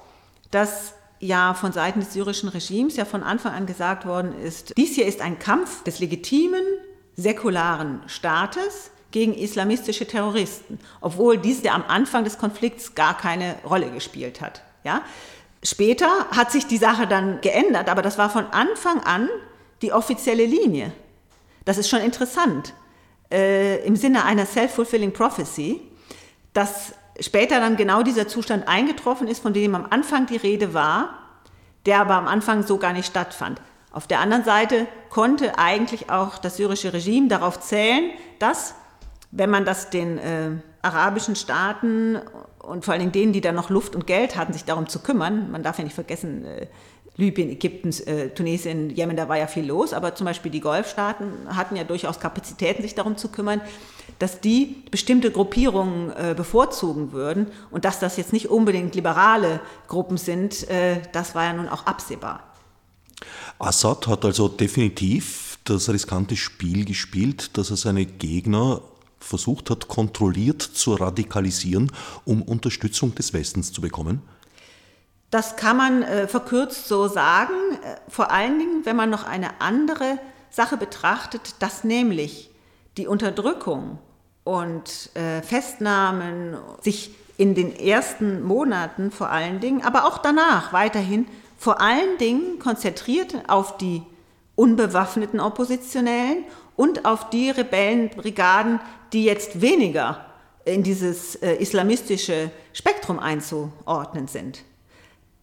dass ja von Seiten des syrischen Regimes ja von Anfang an gesagt worden ist, dies hier ist ein Kampf des legitimen, säkularen Staates gegen islamistische Terroristen, obwohl dies ja am Anfang des Konflikts gar keine Rolle gespielt hat. Ja? Später hat sich die Sache dann geändert, aber das war von Anfang an die offizielle Linie. Das ist schon interessant. Äh, Im Sinne einer self-fulfilling prophecy, dass später dann genau dieser Zustand eingetroffen ist, von dem am Anfang die Rede war, der aber am Anfang so gar nicht stattfand. Auf der anderen Seite konnte eigentlich auch das syrische Regime darauf zählen, dass, wenn man das den äh, arabischen Staaten und vor allem denen, die da noch Luft und Geld hatten, sich darum zu kümmern, man darf ja nicht vergessen, äh, Libyen, Ägypten, äh, Tunesien, Jemen, da war ja viel los, aber zum Beispiel die Golfstaaten hatten ja durchaus Kapazitäten, sich darum zu kümmern, dass die bestimmte Gruppierungen äh, bevorzugen würden und dass das jetzt nicht unbedingt liberale Gruppen sind, das war ja nun auch absehbar. Assad hat also definitiv das riskante Spiel gespielt, dass er seine Gegner versucht hat, kontrolliert zu radikalisieren, um Unterstützung des Westens zu bekommen? Das kann man äh, verkürzt so sagen, äh, vor allen Dingen, wenn man noch eine andere Sache betrachtet, dass nämlich die Unterdrückung und äh, Festnahmen sich in den ersten Monaten vor allen Dingen, aber auch danach weiterhin vor allen Dingen konzentriert auf die unbewaffneten Oppositionellen und auf die Rebellenbrigaden, die jetzt weniger in dieses äh, islamistische Spektrum einzuordnen sind.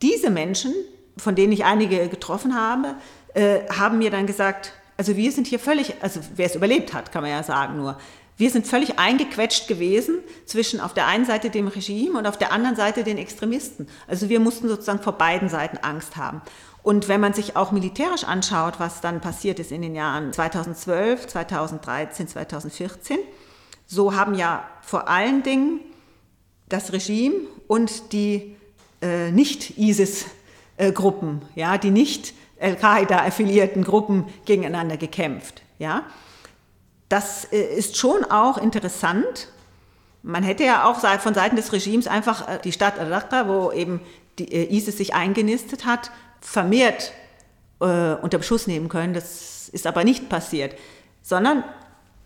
Diese Menschen, von denen ich einige getroffen habe, äh, haben mir dann gesagt, also wir sind hier völlig, also wer es überlebt hat, kann man ja sagen nur, wir sind völlig eingequetscht gewesen zwischen auf der einen Seite dem Regime und auf der anderen Seite den Extremisten. Also wir mussten sozusagen vor beiden Seiten Angst haben. Und wenn man sich auch militärisch anschaut, was dann passiert ist in den Jahren 2012, 2013, 2014, so haben ja vor allen Dingen das Regime und die äh, Nicht-ISIS-Gruppen, ja, die nicht Al-Qaida-affiliierten Gruppen gegeneinander gekämpft. Ja. Das äh, ist schon auch interessant. Man hätte ja auch von Seiten des Regimes einfach äh, die Stadt Al-Raqqa, wo eben die äh, ISIS sich eingenistet hat, vermehrt äh, unter Beschuss nehmen können. Das ist aber nicht passiert, sondern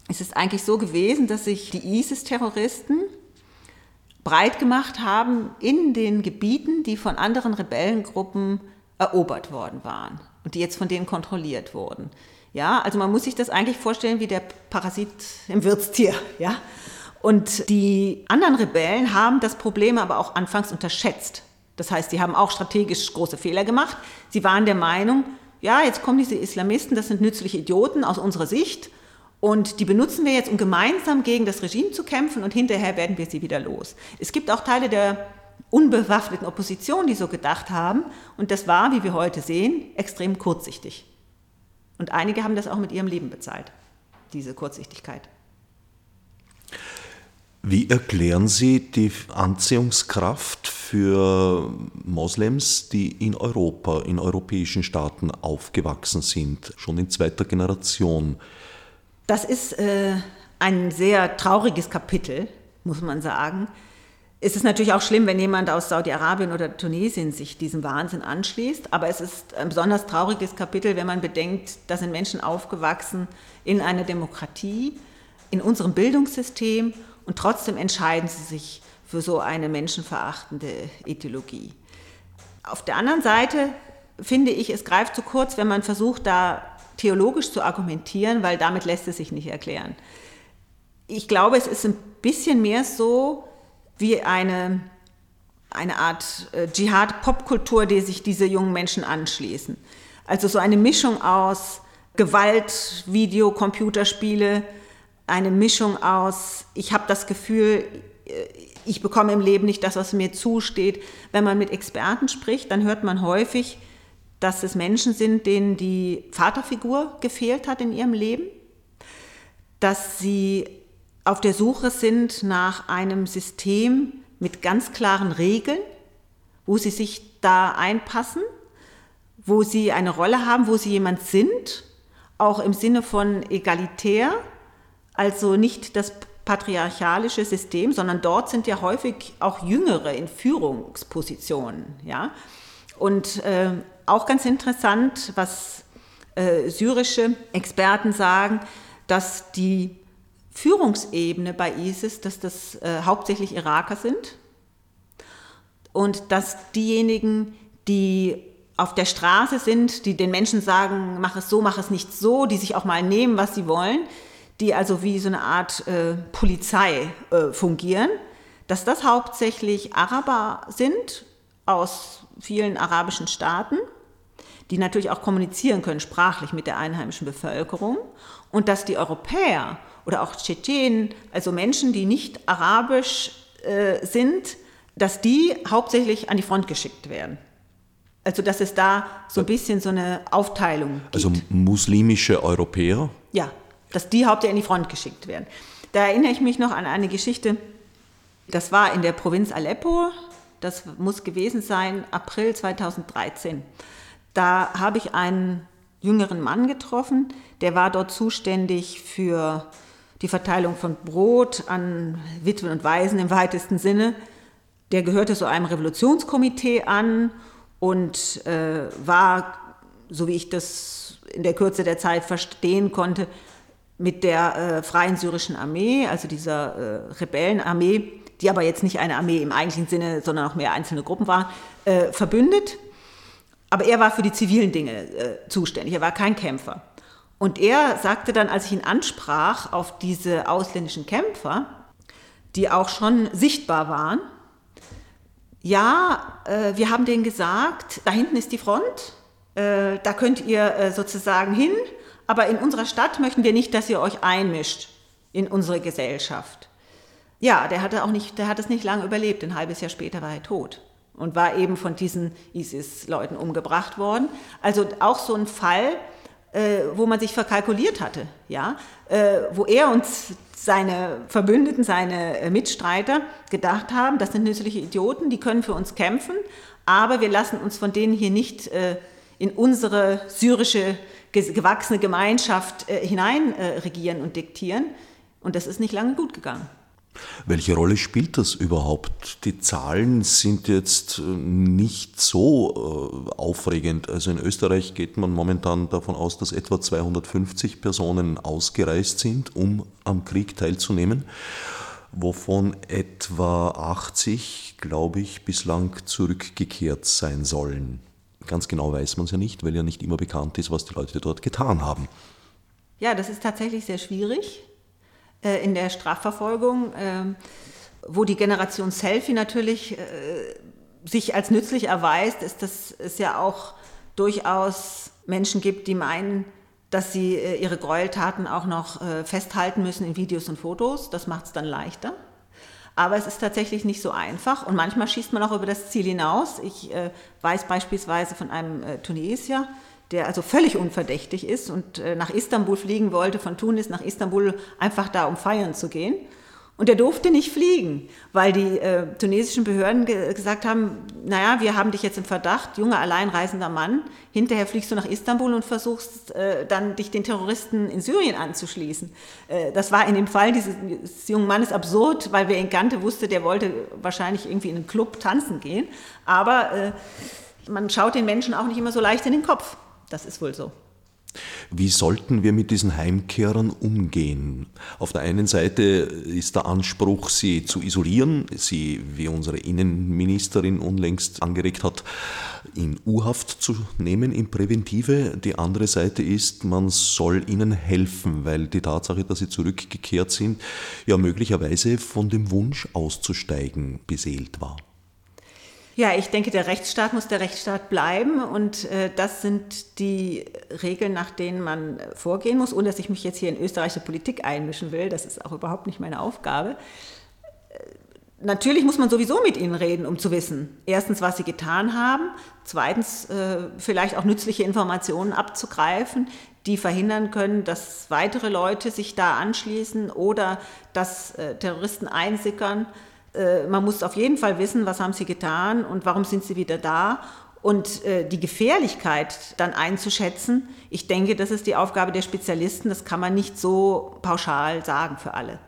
es ist eigentlich so gewesen, dass sich die ISIS-Terroristen breit gemacht haben in den Gebieten, die von anderen Rebellengruppen erobert worden waren und die jetzt von denen kontrolliert wurden. Ja, also man muss sich das eigentlich vorstellen wie der Parasit im Wirtstier, ja. Und die anderen Rebellen haben das Problem aber auch anfangs unterschätzt. Das heißt, sie haben auch strategisch große Fehler gemacht. Sie waren der Meinung, ja, jetzt kommen diese Islamisten, das sind nützliche Idioten aus unserer Sicht und die benutzen wir jetzt, um gemeinsam gegen das Regime zu kämpfen und hinterher werden wir sie wieder los. Es gibt auch Teile der unbewaffneten Opposition, die so gedacht haben. Und das war, wie wir heute sehen, extrem kurzsichtig. Und einige haben das auch mit ihrem Leben bezahlt, diese Kurzsichtigkeit. Wie erklären Sie die Anziehungskraft für Moslems, die in Europa, in europäischen Staaten aufgewachsen sind, schon in zweiter Generation? Das ist äh, ein sehr trauriges Kapitel, muss man sagen. Es ist natürlich auch schlimm, wenn jemand aus Saudi-Arabien oder Tunesien sich diesem Wahnsinn anschließt, aber es ist ein besonders trauriges Kapitel, wenn man bedenkt, da sind Menschen aufgewachsen in einer Demokratie, in unserem Bildungssystem und trotzdem entscheiden sie sich für so eine menschenverachtende Ideologie. Auf der anderen Seite finde ich, es greift zu kurz, wenn man versucht, da theologisch zu argumentieren, weil damit lässt es sich nicht erklären. Ich glaube, es ist ein bisschen mehr so wie eine, eine Art äh, Dschihad-Popkultur, die sich diese jungen Menschen anschließen. Also so eine Mischung aus Gewalt, Video, Computerspiele, eine Mischung aus, ich habe das Gefühl, äh, ich bekomme im Leben nicht das, was mir zusteht. Wenn man mit Experten spricht, dann hört man häufig, dass es Menschen sind, denen die Vaterfigur gefehlt hat in ihrem Leben, dass sie auf der Suche sind nach einem System mit ganz klaren Regeln, wo sie sich da einpassen, wo sie eine Rolle haben, wo sie jemand sind, auch im Sinne von egalitär, also nicht das patriarchalische System, sondern dort sind ja häufig auch Jüngere in Führungspositionen, ja. Und äh, auch ganz interessant, was äh, syrische Experten sagen, dass die Führungsebene bei ISIS, dass das äh, hauptsächlich Iraker sind und dass diejenigen, die auf der Straße sind, die den Menschen sagen, mach es so, mach es nicht so, die sich auch mal nehmen, was sie wollen, die also wie so eine Art äh, Polizei äh, fungieren, dass das hauptsächlich Araber sind aus vielen arabischen Staaten, die natürlich auch kommunizieren können sprachlich mit der einheimischen Bevölkerung und dass die Europäer oder auch Tschetschenen, also Menschen, die nicht arabisch äh, sind, dass die hauptsächlich an die Front geschickt werden. Also dass es da so ein bisschen so eine Aufteilung gibt. Also muslimische Europäer? Ja, dass die hauptsächlich an die Front geschickt werden. Da erinnere ich mich noch an eine Geschichte, das war in der Provinz Aleppo, das muss gewesen sein April 2013. Da habe ich einen jüngeren Mann getroffen, der war dort zuständig für die Verteilung von Brot an Witwen und Waisen im weitesten Sinne. Der gehörte so einem Revolutionskomitee an und äh, war, so wie ich das in der Kürze der Zeit verstehen konnte, mit der äh, Freien Syrischen Armee, also dieser äh, Rebellenarmee, die aber jetzt nicht eine Armee im eigentlichen Sinne, sondern auch mehr einzelne Gruppen waren, äh, verbündet. Aber er war für die zivilen Dinge äh, zuständig, er war kein Kämpfer. Und er sagte dann, als ich ihn ansprach auf diese ausländischen Kämpfer, die auch schon sichtbar waren, ja, äh, wir haben denen gesagt, da hinten ist die Front, äh, da könnt ihr äh, sozusagen hin, aber in unserer Stadt möchten wir nicht, dass ihr euch einmischt in unsere Gesellschaft. Ja, der hatte auch nicht, der hat es nicht lange überlebt. Ein halbes Jahr später war er tot und war eben von diesen ISIS-Leuten umgebracht worden. Also auch so ein Fall, äh, wo man sich verkalkuliert hatte, ja, äh, wo er uns seine Verbündeten, seine äh, Mitstreiter gedacht haben, das sind nützliche Idioten, die können für uns kämpfen, aber wir lassen uns von denen hier nicht äh, in unsere syrische gewachsene Gemeinschaft äh, hinein regieren und diktieren. Und das ist nicht lange gut gegangen. Welche Rolle spielt das überhaupt? Die Zahlen sind jetzt nicht so aufregend. Also in Österreich geht man momentan davon aus, dass etwa 250 Personen ausgereist sind, um am Krieg teilzunehmen, wovon etwa 80, glaube ich, bislang zurückgekehrt sein sollen. Ganz genau weiß man es ja nicht, weil ja nicht immer bekannt ist, was die Leute dort getan haben. Ja, das ist tatsächlich sehr schwierig äh, in der Strafverfolgung, äh, wo die Generation Selfie natürlich äh, sich als nützlich erweist, ist, dass es ja auch durchaus Menschen gibt, die meinen, dass sie äh, ihre Gräueltaten auch noch festhalten müssen in Videos und Fotos. Das macht es dann leichter. Aber es ist tatsächlich nicht so einfach und manchmal schießt man auch über das Ziel hinaus. Ich weiß beispielsweise von einem Tunesier, der also völlig unverdächtig ist und äh, nach Istanbul fliegen wollte, von Tunis nach Istanbul, einfach da um feiern zu gehen. Und er durfte nicht fliegen, weil die äh, tunesischen Behörden ge gesagt haben, naja, wir haben dich jetzt im Verdacht, junger, alleinreisender Mann, hinterher fliegst du nach Istanbul und versuchst äh, dann, dich den Terroristen in Syrien anzuschließen. Äh, das war in dem Fall dieses, dieses jungen Mannes absurd, weil wer ihn kannte, wusste, der wollte wahrscheinlich irgendwie in einen Club tanzen gehen. Aber äh, man schaut den Menschen auch nicht immer so leicht in den Kopf. Das ist wohl so. Wie sollten wir mit diesen Heimkehrern umgehen? Auf der einen Seite ist der Anspruch, sie zu isolieren, sie, wie unsere Innenministerin unlängst angeregt hat, in U-Haft zu nehmen, in Präventive. Die andere Seite ist, man soll ihnen helfen, weil die Tatsache, dass sie zurückgekehrt sind, ja möglicherweise von dem Wunsch auszusteigen beseelt war. Ja, ich denke, der Rechtsstaat muss der Rechtsstaat bleiben und äh, das sind die Regeln, nach denen man vorgehen muss, ohne dass ich mich jetzt hier in österreichische Politik einmischen will. Das ist auch überhaupt nicht meine Aufgabe. Äh, natürlich muss man sowieso mit ihnen reden, um zu wissen, erstens, was sie getan haben, zweitens, äh, vielleicht auch nützliche Informationen abzugreifen, die verhindern können, dass weitere Leute sich da anschließen oder dass äh, Terroristen einsickern äh, man muss auf jeden Fall wissen, was haben sie getan und warum sind sie wieder da und äh, die Gefährlichkeit dann einzuschätzen. Ich denke, das ist die Aufgabe der Spezialisten. Das kann man nicht so pauschal sagen für alle.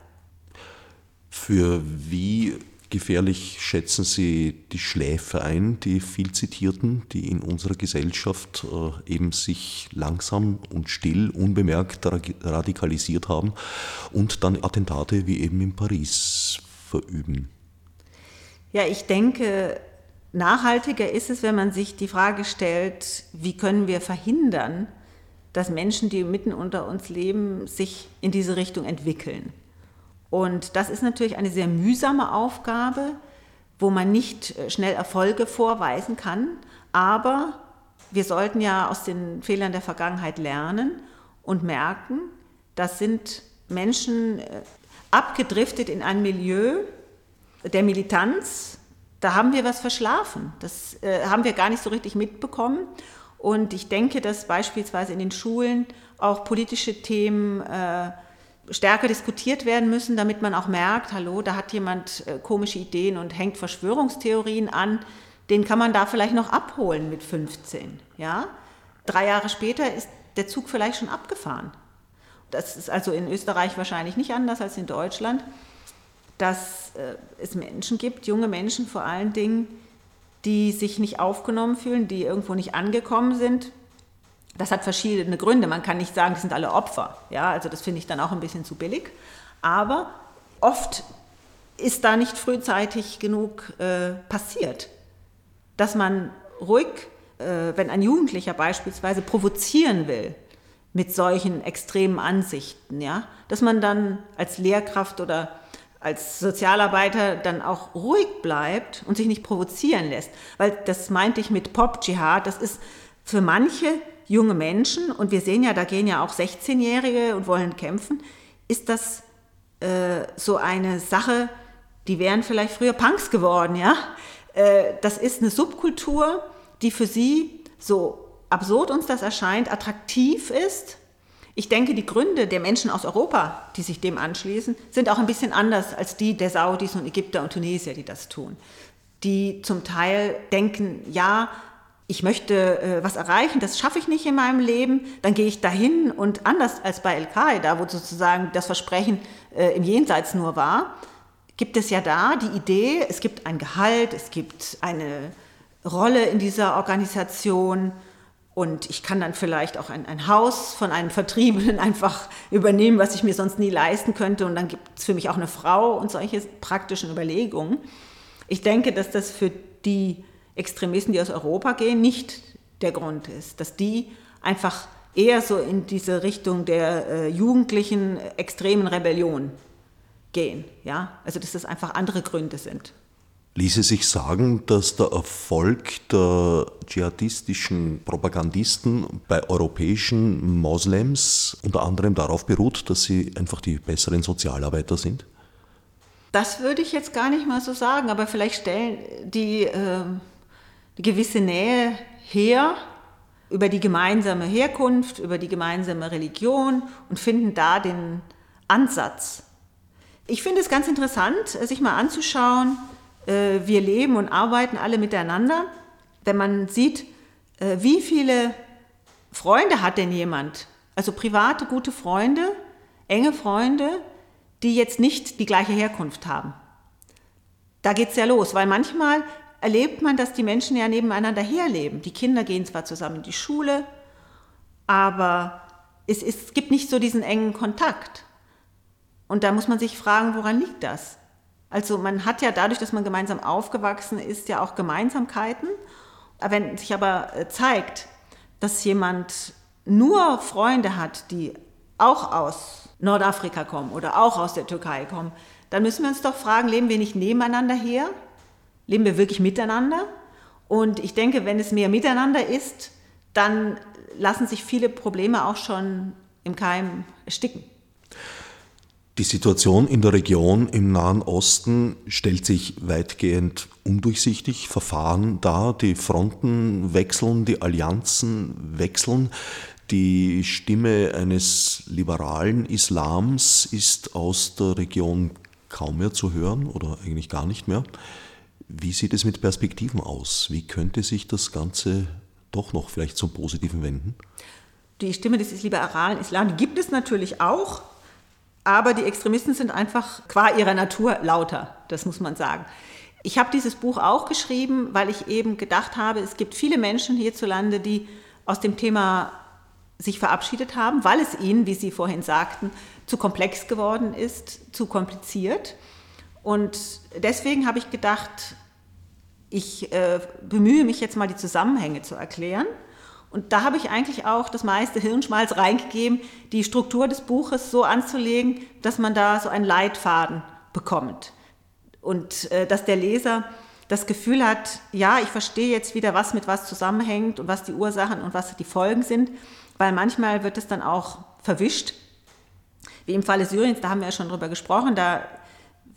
Für wie gefährlich schätzen Sie die Schläfer ein, die viel zitierten, die in unserer Gesellschaft äh, eben sich langsam und still, unbemerkt radikalisiert haben und dann Attentate wie eben in Paris verüben? Ja, ich denke, nachhaltiger ist es, wenn man sich die Frage stellt, wie können wir verhindern, dass Menschen, die mitten unter uns leben, sich in diese Richtung entwickeln. Und das ist natürlich eine sehr mühsame Aufgabe, wo man nicht äh, schnell Erfolge vorweisen kann, aber wir sollten ja aus den Fehlern der Vergangenheit lernen und merken, das sind Menschen äh, abgedriftet in ein Milieu der Militanz. Da haben wir was verschlafen. Das äh, haben wir gar nicht so richtig mitbekommen. Und ich denke, dass beispielsweise in den Schulen auch politische Themen äh, stärker diskutiert werden müssen, damit man auch merkt, hallo, da hat jemand äh, komische Ideen und hängt Verschwörungstheorien an. Den kann man da vielleicht noch abholen mit 15. Ja? Drei Jahre später ist der Zug vielleicht schon abgefahren. Das ist also in Österreich wahrscheinlich nicht anders als in Deutschland, dass äh, es Menschen gibt, junge Menschen vor allen Dingen, die sich nicht aufgenommen fühlen, die irgendwo nicht angekommen sind. Das hat verschiedene Gründe. Man kann nicht sagen, die sind alle Opfer. Ja, also das finde ich dann auch ein bisschen zu billig. Aber oft ist da nicht frühzeitig genug äh, passiert, dass man ruhig, äh, wenn ein Jugendlicher beispielsweise provozieren will, mit solchen extremen Ansichten, ja, dass man dann als Lehrkraft oder als Sozialarbeiter dann auch ruhig bleibt und sich nicht provozieren lässt. Weil das meinte ich mit Pop-Dschihad, das ist für manche junge Menschen, und wir sehen ja, da gehen ja auch 16-Jährige und wollen kämpfen, ist das äh, so eine Sache, die wären vielleicht früher Punks geworden, ja. Äh, das ist eine Subkultur, die für sie so absurd uns das erscheint, attraktiv ist. Ich denke, die Gründe der Menschen aus Europa, die sich dem anschließen, sind auch ein bisschen anders als die der Saudis und Ägypter und Tunesier, die das tun. Die zum Teil denken, ja, ich möchte äh, was erreichen, das schaffe ich nicht in meinem Leben, dann gehe ich dahin und anders als bei Al-Qaida, wo sozusagen das Versprechen äh, im Jenseits nur war, gibt es ja da die Idee, es gibt ein Gehalt, es gibt eine Rolle in dieser Organisation, und ich kann dann vielleicht auch ein, ein, Haus von einem Vertriebenen einfach übernehmen, was ich mir sonst nie leisten könnte. Und dann gibt es für mich auch eine Frau und solche praktischen Überlegungen. Ich denke, dass das für die Extremisten, die aus Europa gehen, nicht der Grund ist. Dass die einfach eher so in diese Richtung der äh, jugendlichen extremen Rebellion gehen. Ja? Also dass das einfach andere Gründe sind. Ließe sich sagen, dass der Erfolg der dschihadistischen Propagandisten bei europäischen Moslems unter anderem darauf beruht, dass sie einfach die besseren Sozialarbeiter sind? Das würde ich jetzt gar nicht mal so sagen, aber vielleicht stellen die, äh, die gewisse Nähe her über die gemeinsame Herkunft, über die gemeinsame Religion und finden da den Ansatz. Ich finde es ganz interessant, sich mal anzuschauen, wir leben und arbeiten alle miteinander, wenn man sieht, äh, wie viele Freunde hat denn jemand, also private, gute Freunde, enge Freunde, die jetzt nicht die gleiche Herkunft haben. Da geht es ja los, weil manchmal erlebt man, dass die Menschen ja nebeneinander herleben. Die Kinder gehen zwar zusammen in die Schule, aber es, es gibt nicht so diesen engen Kontakt. Und da muss man sich fragen, woran liegt das? Also man hat ja dadurch, dass man gemeinsam aufgewachsen ist, ja auch Gemeinsamkeiten. Wenn sich aber äh, zeigt, dass jemand nur Freunde hat, die auch aus Nordafrika kommen oder auch aus der Türkei kommen, dann müssen wir uns doch fragen, leben wir nicht nebeneinander her? Leben wir wirklich miteinander? Und ich denke, wenn es mehr miteinander ist, dann lassen sich viele Probleme auch schon im Keim ersticken. Die Situation in der Region im Nahen Osten stellt sich weitgehend undurchsichtig, Verfahren dar, die Fronten wechseln, die Allianzen wechseln. Die Stimme eines liberalen Islams ist aus der Region kaum mehr zu hören oder eigentlich gar nicht mehr. Wie sieht es mit Perspektiven aus? Wie könnte sich das Ganze doch noch vielleicht zum Positiven wenden? Die Stimme des liberalen Islam gibt es natürlich auch, aber die Extremisten sind einfach qua ihrer Natur lauter, das muss man sagen. Ich habe dieses Buch auch geschrieben, weil ich eben gedacht habe, es gibt viele Menschen hierzulande, die aus dem Thema sich verabschiedet haben, weil es ihnen, wie Sie vorhin sagten, zu komplex geworden ist, zu kompliziert. Und deswegen habe ich gedacht, ich äh, bemühe mich jetzt mal die Zusammenhänge zu erklären und da habe ich eigentlich auch das meiste Hirnschmalz reingegeben, die Struktur des Buches so anzulegen, dass man da so einen Leitfaden bekommt. Und äh, dass der Leser das Gefühl hat, ja, ich verstehe jetzt wieder, was mit was zusammenhängt und was die Ursachen und was die Folgen sind, weil manchmal wird es dann auch verwischt. Wie im Falle Syriens, da haben wir ja schon drüber gesprochen, da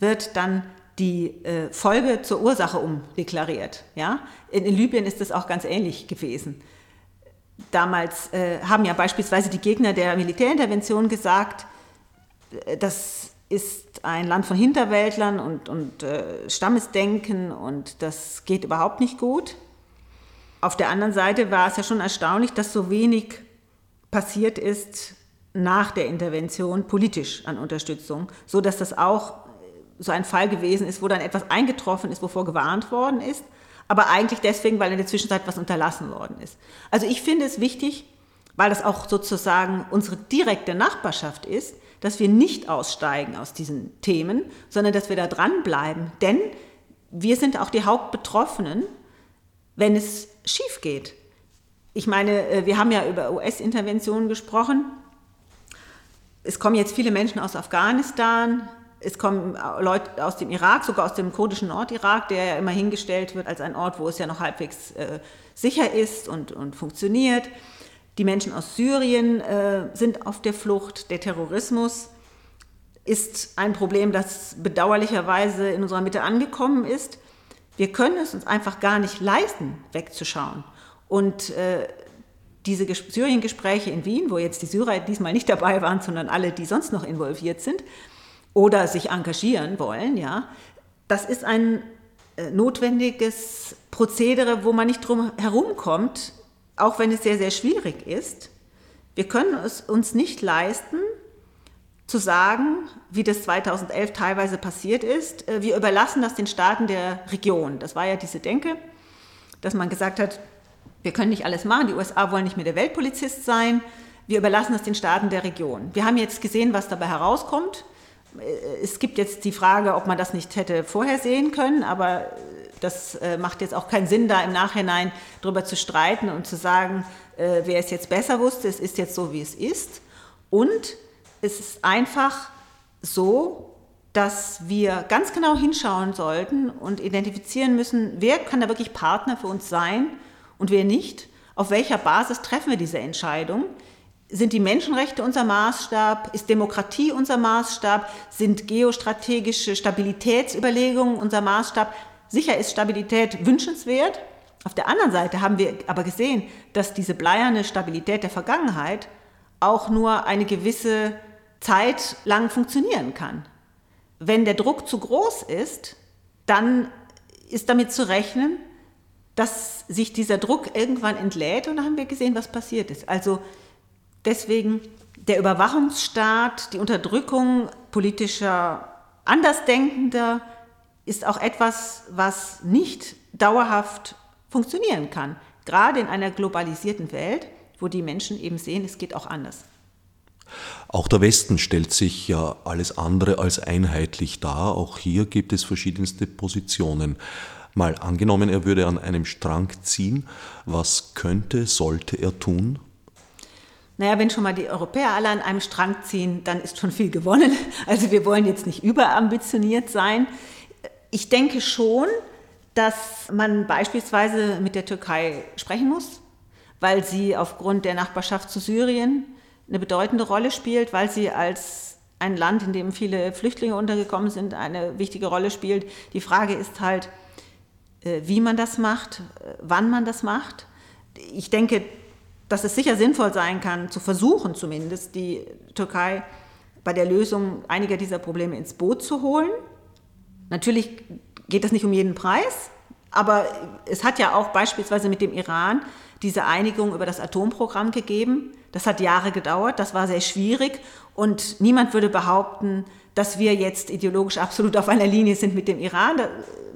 wird dann die äh, Folge zur Ursache umdeklariert. Ja? In, in, Libyen ist das auch ganz ähnlich gewesen. Damals äh, haben ja beispielsweise die Gegner der Militärintervention gesagt, äh, das ist ein Land von Hinterwäldlern und, und äh, Stammesdenken und das geht überhaupt nicht gut. Auf der anderen Seite war es ja schon erstaunlich, dass so wenig passiert ist nach der Intervention politisch an Unterstützung, so dass das auch so ein Fall gewesen ist, wo dann etwas eingetroffen ist, wovor gewarnt worden ist, aber eigentlich deswegen, weil in der Zwischenzeit was unterlassen worden ist. Also ich finde es wichtig, weil das auch sozusagen unsere direkte Nachbarschaft ist, dass wir nicht aussteigen aus diesen Themen, sondern dass wir da dranbleiben. Denn wir sind auch die Hauptbetroffenen, wenn es schief geht. Ich meine, äh, wir haben ja über US-Interventionen gesprochen. Es kommen jetzt viele Menschen aus Afghanistan, es kommen Leute aus dem Irak, sogar aus dem kurdischen Nordirak, der ja immer hingestellt wird als ein Ort, wo es ja noch halbwegs äh, sicher ist und, und funktioniert. Die Menschen aus Syrien äh, sind auf der Flucht. Der Terrorismus ist ein Problem, das bedauerlicherweise in unserer Mitte angekommen ist. Wir können es uns einfach gar nicht leisten, wegzuschauen. Und äh, diese Syrien-Gespräche in Wien, wo jetzt die Syrer diesmal nicht dabei waren, sondern alle, die sonst noch involviert sind, oder sich engagieren wollen, ja, das ist ein äh, notwendiges Prozedere, wo man nicht drum herumkommt, auch wenn es sehr, sehr schwierig ist. Wir können es uns nicht leisten, zu sagen, wie das 2011 teilweise passiert ist, äh, wir überlassen das den Staaten der Region. Das war ja diese Denke, dass man gesagt hat, wir können nicht alles machen, die USA wollen nicht mehr der Weltpolizist sein, wir überlassen das den Staaten der Region. Wir haben jetzt gesehen, was dabei herauskommt. Äh, es gibt jetzt die Frage, ob man das nicht hätte vorhersehen können, aber das äh, macht jetzt auch keinen Sinn, da im Nachhinein darüber zu streiten und zu sagen, äh, wer es jetzt besser wusste, es ist jetzt so, wie es ist. Und es ist einfach so, dass wir ganz genau hinschauen sollten und identifizieren müssen, wer kann da wirklich Partner für uns sein und wer nicht. Auf welcher Basis treffen wir diese Entscheidung? Sind die Menschenrechte unser Maßstab? Ist Demokratie unser Maßstab? Sind geostrategische Stabilitätsüberlegungen unser Maßstab? Sicher ist Stabilität wünschenswert. Auf der anderen Seite haben wir aber gesehen, dass diese bleierne Stabilität der Vergangenheit auch nur eine gewisse Zeit lang funktionieren kann. Wenn der Druck zu groß ist, dann ist damit zu rechnen, dass sich dieser Druck irgendwann entlädt und da haben wir gesehen, was passiert ist. Also Deswegen der Überwachungsstaat, die Unterdrückung politischer Andersdenkender ist auch etwas, was nicht dauerhaft funktionieren kann. Gerade in einer globalisierten Welt, wo die Menschen eben sehen, es geht auch anders. Auch der Westen stellt sich ja alles andere als einheitlich dar. Auch hier gibt es verschiedenste Positionen. Mal angenommen, er würde an einem Strang ziehen, was könnte, sollte er tun? Naja, wenn schon mal die Europäer alle an einem Strang ziehen, dann ist schon viel gewonnen. Also wir wollen jetzt nicht überambitioniert sein. Ich denke schon, dass man beispielsweise mit der Türkei sprechen muss, weil sie aufgrund der Nachbarschaft zu Syrien eine bedeutende Rolle spielt, weil sie als ein Land, in dem viele Flüchtlinge untergekommen sind, eine wichtige Rolle spielt. Die Frage ist halt, äh, wie man das macht, äh, wann man das macht. Ich denke, dass es sicher sinnvoll sein kann, zu versuchen zumindest, die Türkei bei der Lösung einiger dieser Probleme ins Boot zu holen. Natürlich geht das nicht um jeden Preis, aber es hat ja auch beispielsweise mit dem Iran diese Einigung über das Atomprogramm gegeben. Das hat Jahre gedauert, das war sehr schwierig und niemand würde behaupten, dass wir jetzt ideologisch absolut auf einer Linie sind mit dem Iran.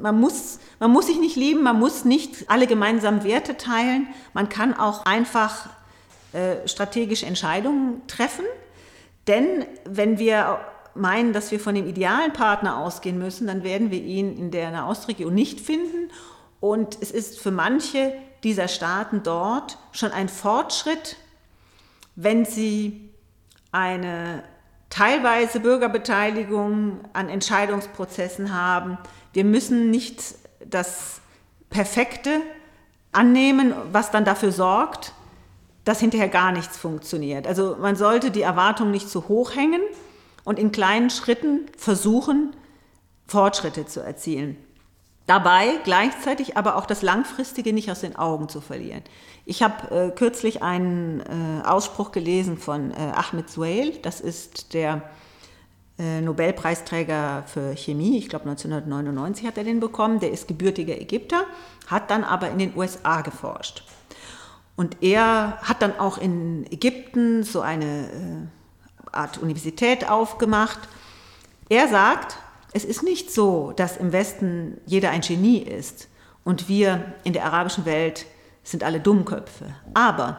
Man muss, man muss sich nicht lieben, man muss nicht alle gemeinsamen Werte teilen. Man kann auch einfach äh, strategische Entscheidungen treffen. Denn wenn wir meinen, dass wir von dem idealen Partner ausgehen müssen, dann werden wir ihn in der Nahostregion nicht finden. Und es ist für manche dieser Staaten dort schon ein Fortschritt, wenn sie eine teilweise Bürgerbeteiligung an Entscheidungsprozessen haben. Wir müssen nicht das Perfekte annehmen, was dann dafür sorgt, dass hinterher gar nichts funktioniert. Also man sollte die Erwartung nicht zu hoch hängen, und in kleinen Schritten versuchen, Fortschritte zu erzielen. Dabei gleichzeitig aber auch das Langfristige nicht aus den Augen zu verlieren. Ich habe äh, kürzlich einen äh, Ausspruch gelesen von äh, Ahmed Zuhail, das ist der äh, Nobelpreisträger für Chemie, ich glaube 1999 hat er den bekommen, der ist gebürtiger Ägypter, hat dann aber in den USA geforscht. Und er hat dann auch in Ägypten so eine äh, Art Universität aufgemacht. Er sagt, es ist nicht so, dass im Westen jeder ein Genie ist und wir in der arabischen Welt sind alle Dummköpfe. Aber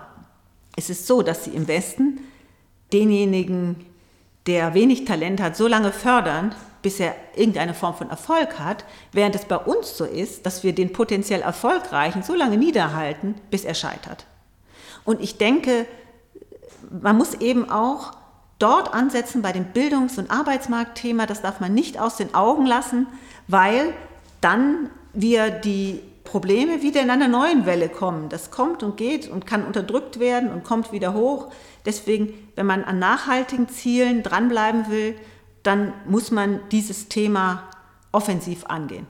es ist so, dass sie im Westen denjenigen, der wenig Talent hat, so lange fördern, bis er irgendeine Form von Erfolg hat, während es bei uns so ist, dass wir den potenziell Erfolgreichen so lange niederhalten, bis er scheitert. Und ich denke, man muss eben auch dort ansetzen bei dem Bildungs- und Arbeitsmarktthema. Das darf man nicht aus den Augen lassen, weil dann wir die Probleme wieder in einer neuen Welle kommen. Das kommt und geht und kann unterdrückt werden und kommt wieder hoch. Deswegen, wenn man an nachhaltigen Zielen dranbleiben will, dann muss man dieses Thema offensiv angehen.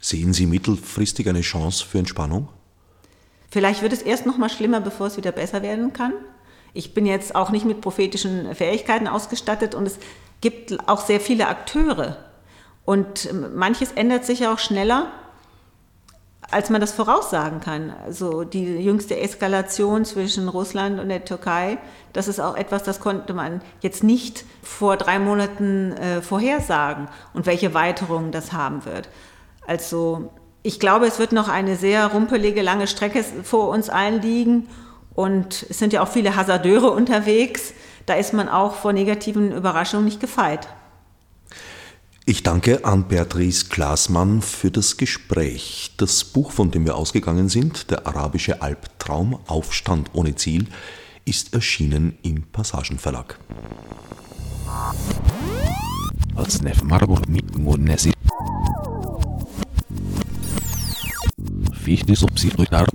Sehen Sie mittelfristig eine Chance für Entspannung? Vielleicht wird es erst noch mal schlimmer, bevor es wieder besser werden kann. Ich bin jetzt auch nicht mit prophetischen Fähigkeiten ausgestattet und es gibt auch sehr viele Akteure. Und manches ändert sich auch schneller, als man das voraussagen kann. Also die jüngste Eskalation zwischen Russland und der Türkei, das ist auch etwas, das konnte man jetzt nicht vor drei Monaten äh, vorhersagen und welche Weiterungen das haben wird. Also ich glaube, es wird noch eine sehr rumpelige, lange Strecke vor uns allen liegen und es sind ja auch viele Hasardeure unterwegs. Da ist man auch vor negativen Überraschungen nicht gefeit. Ich danke an Beatrice Glasmann für das Gespräch. Das Buch, von dem wir ausgegangen sind, Der arabische Albtraum, Aufstand ohne Ziel, ist erschienen im Passagenverlag. Fichte subsidiar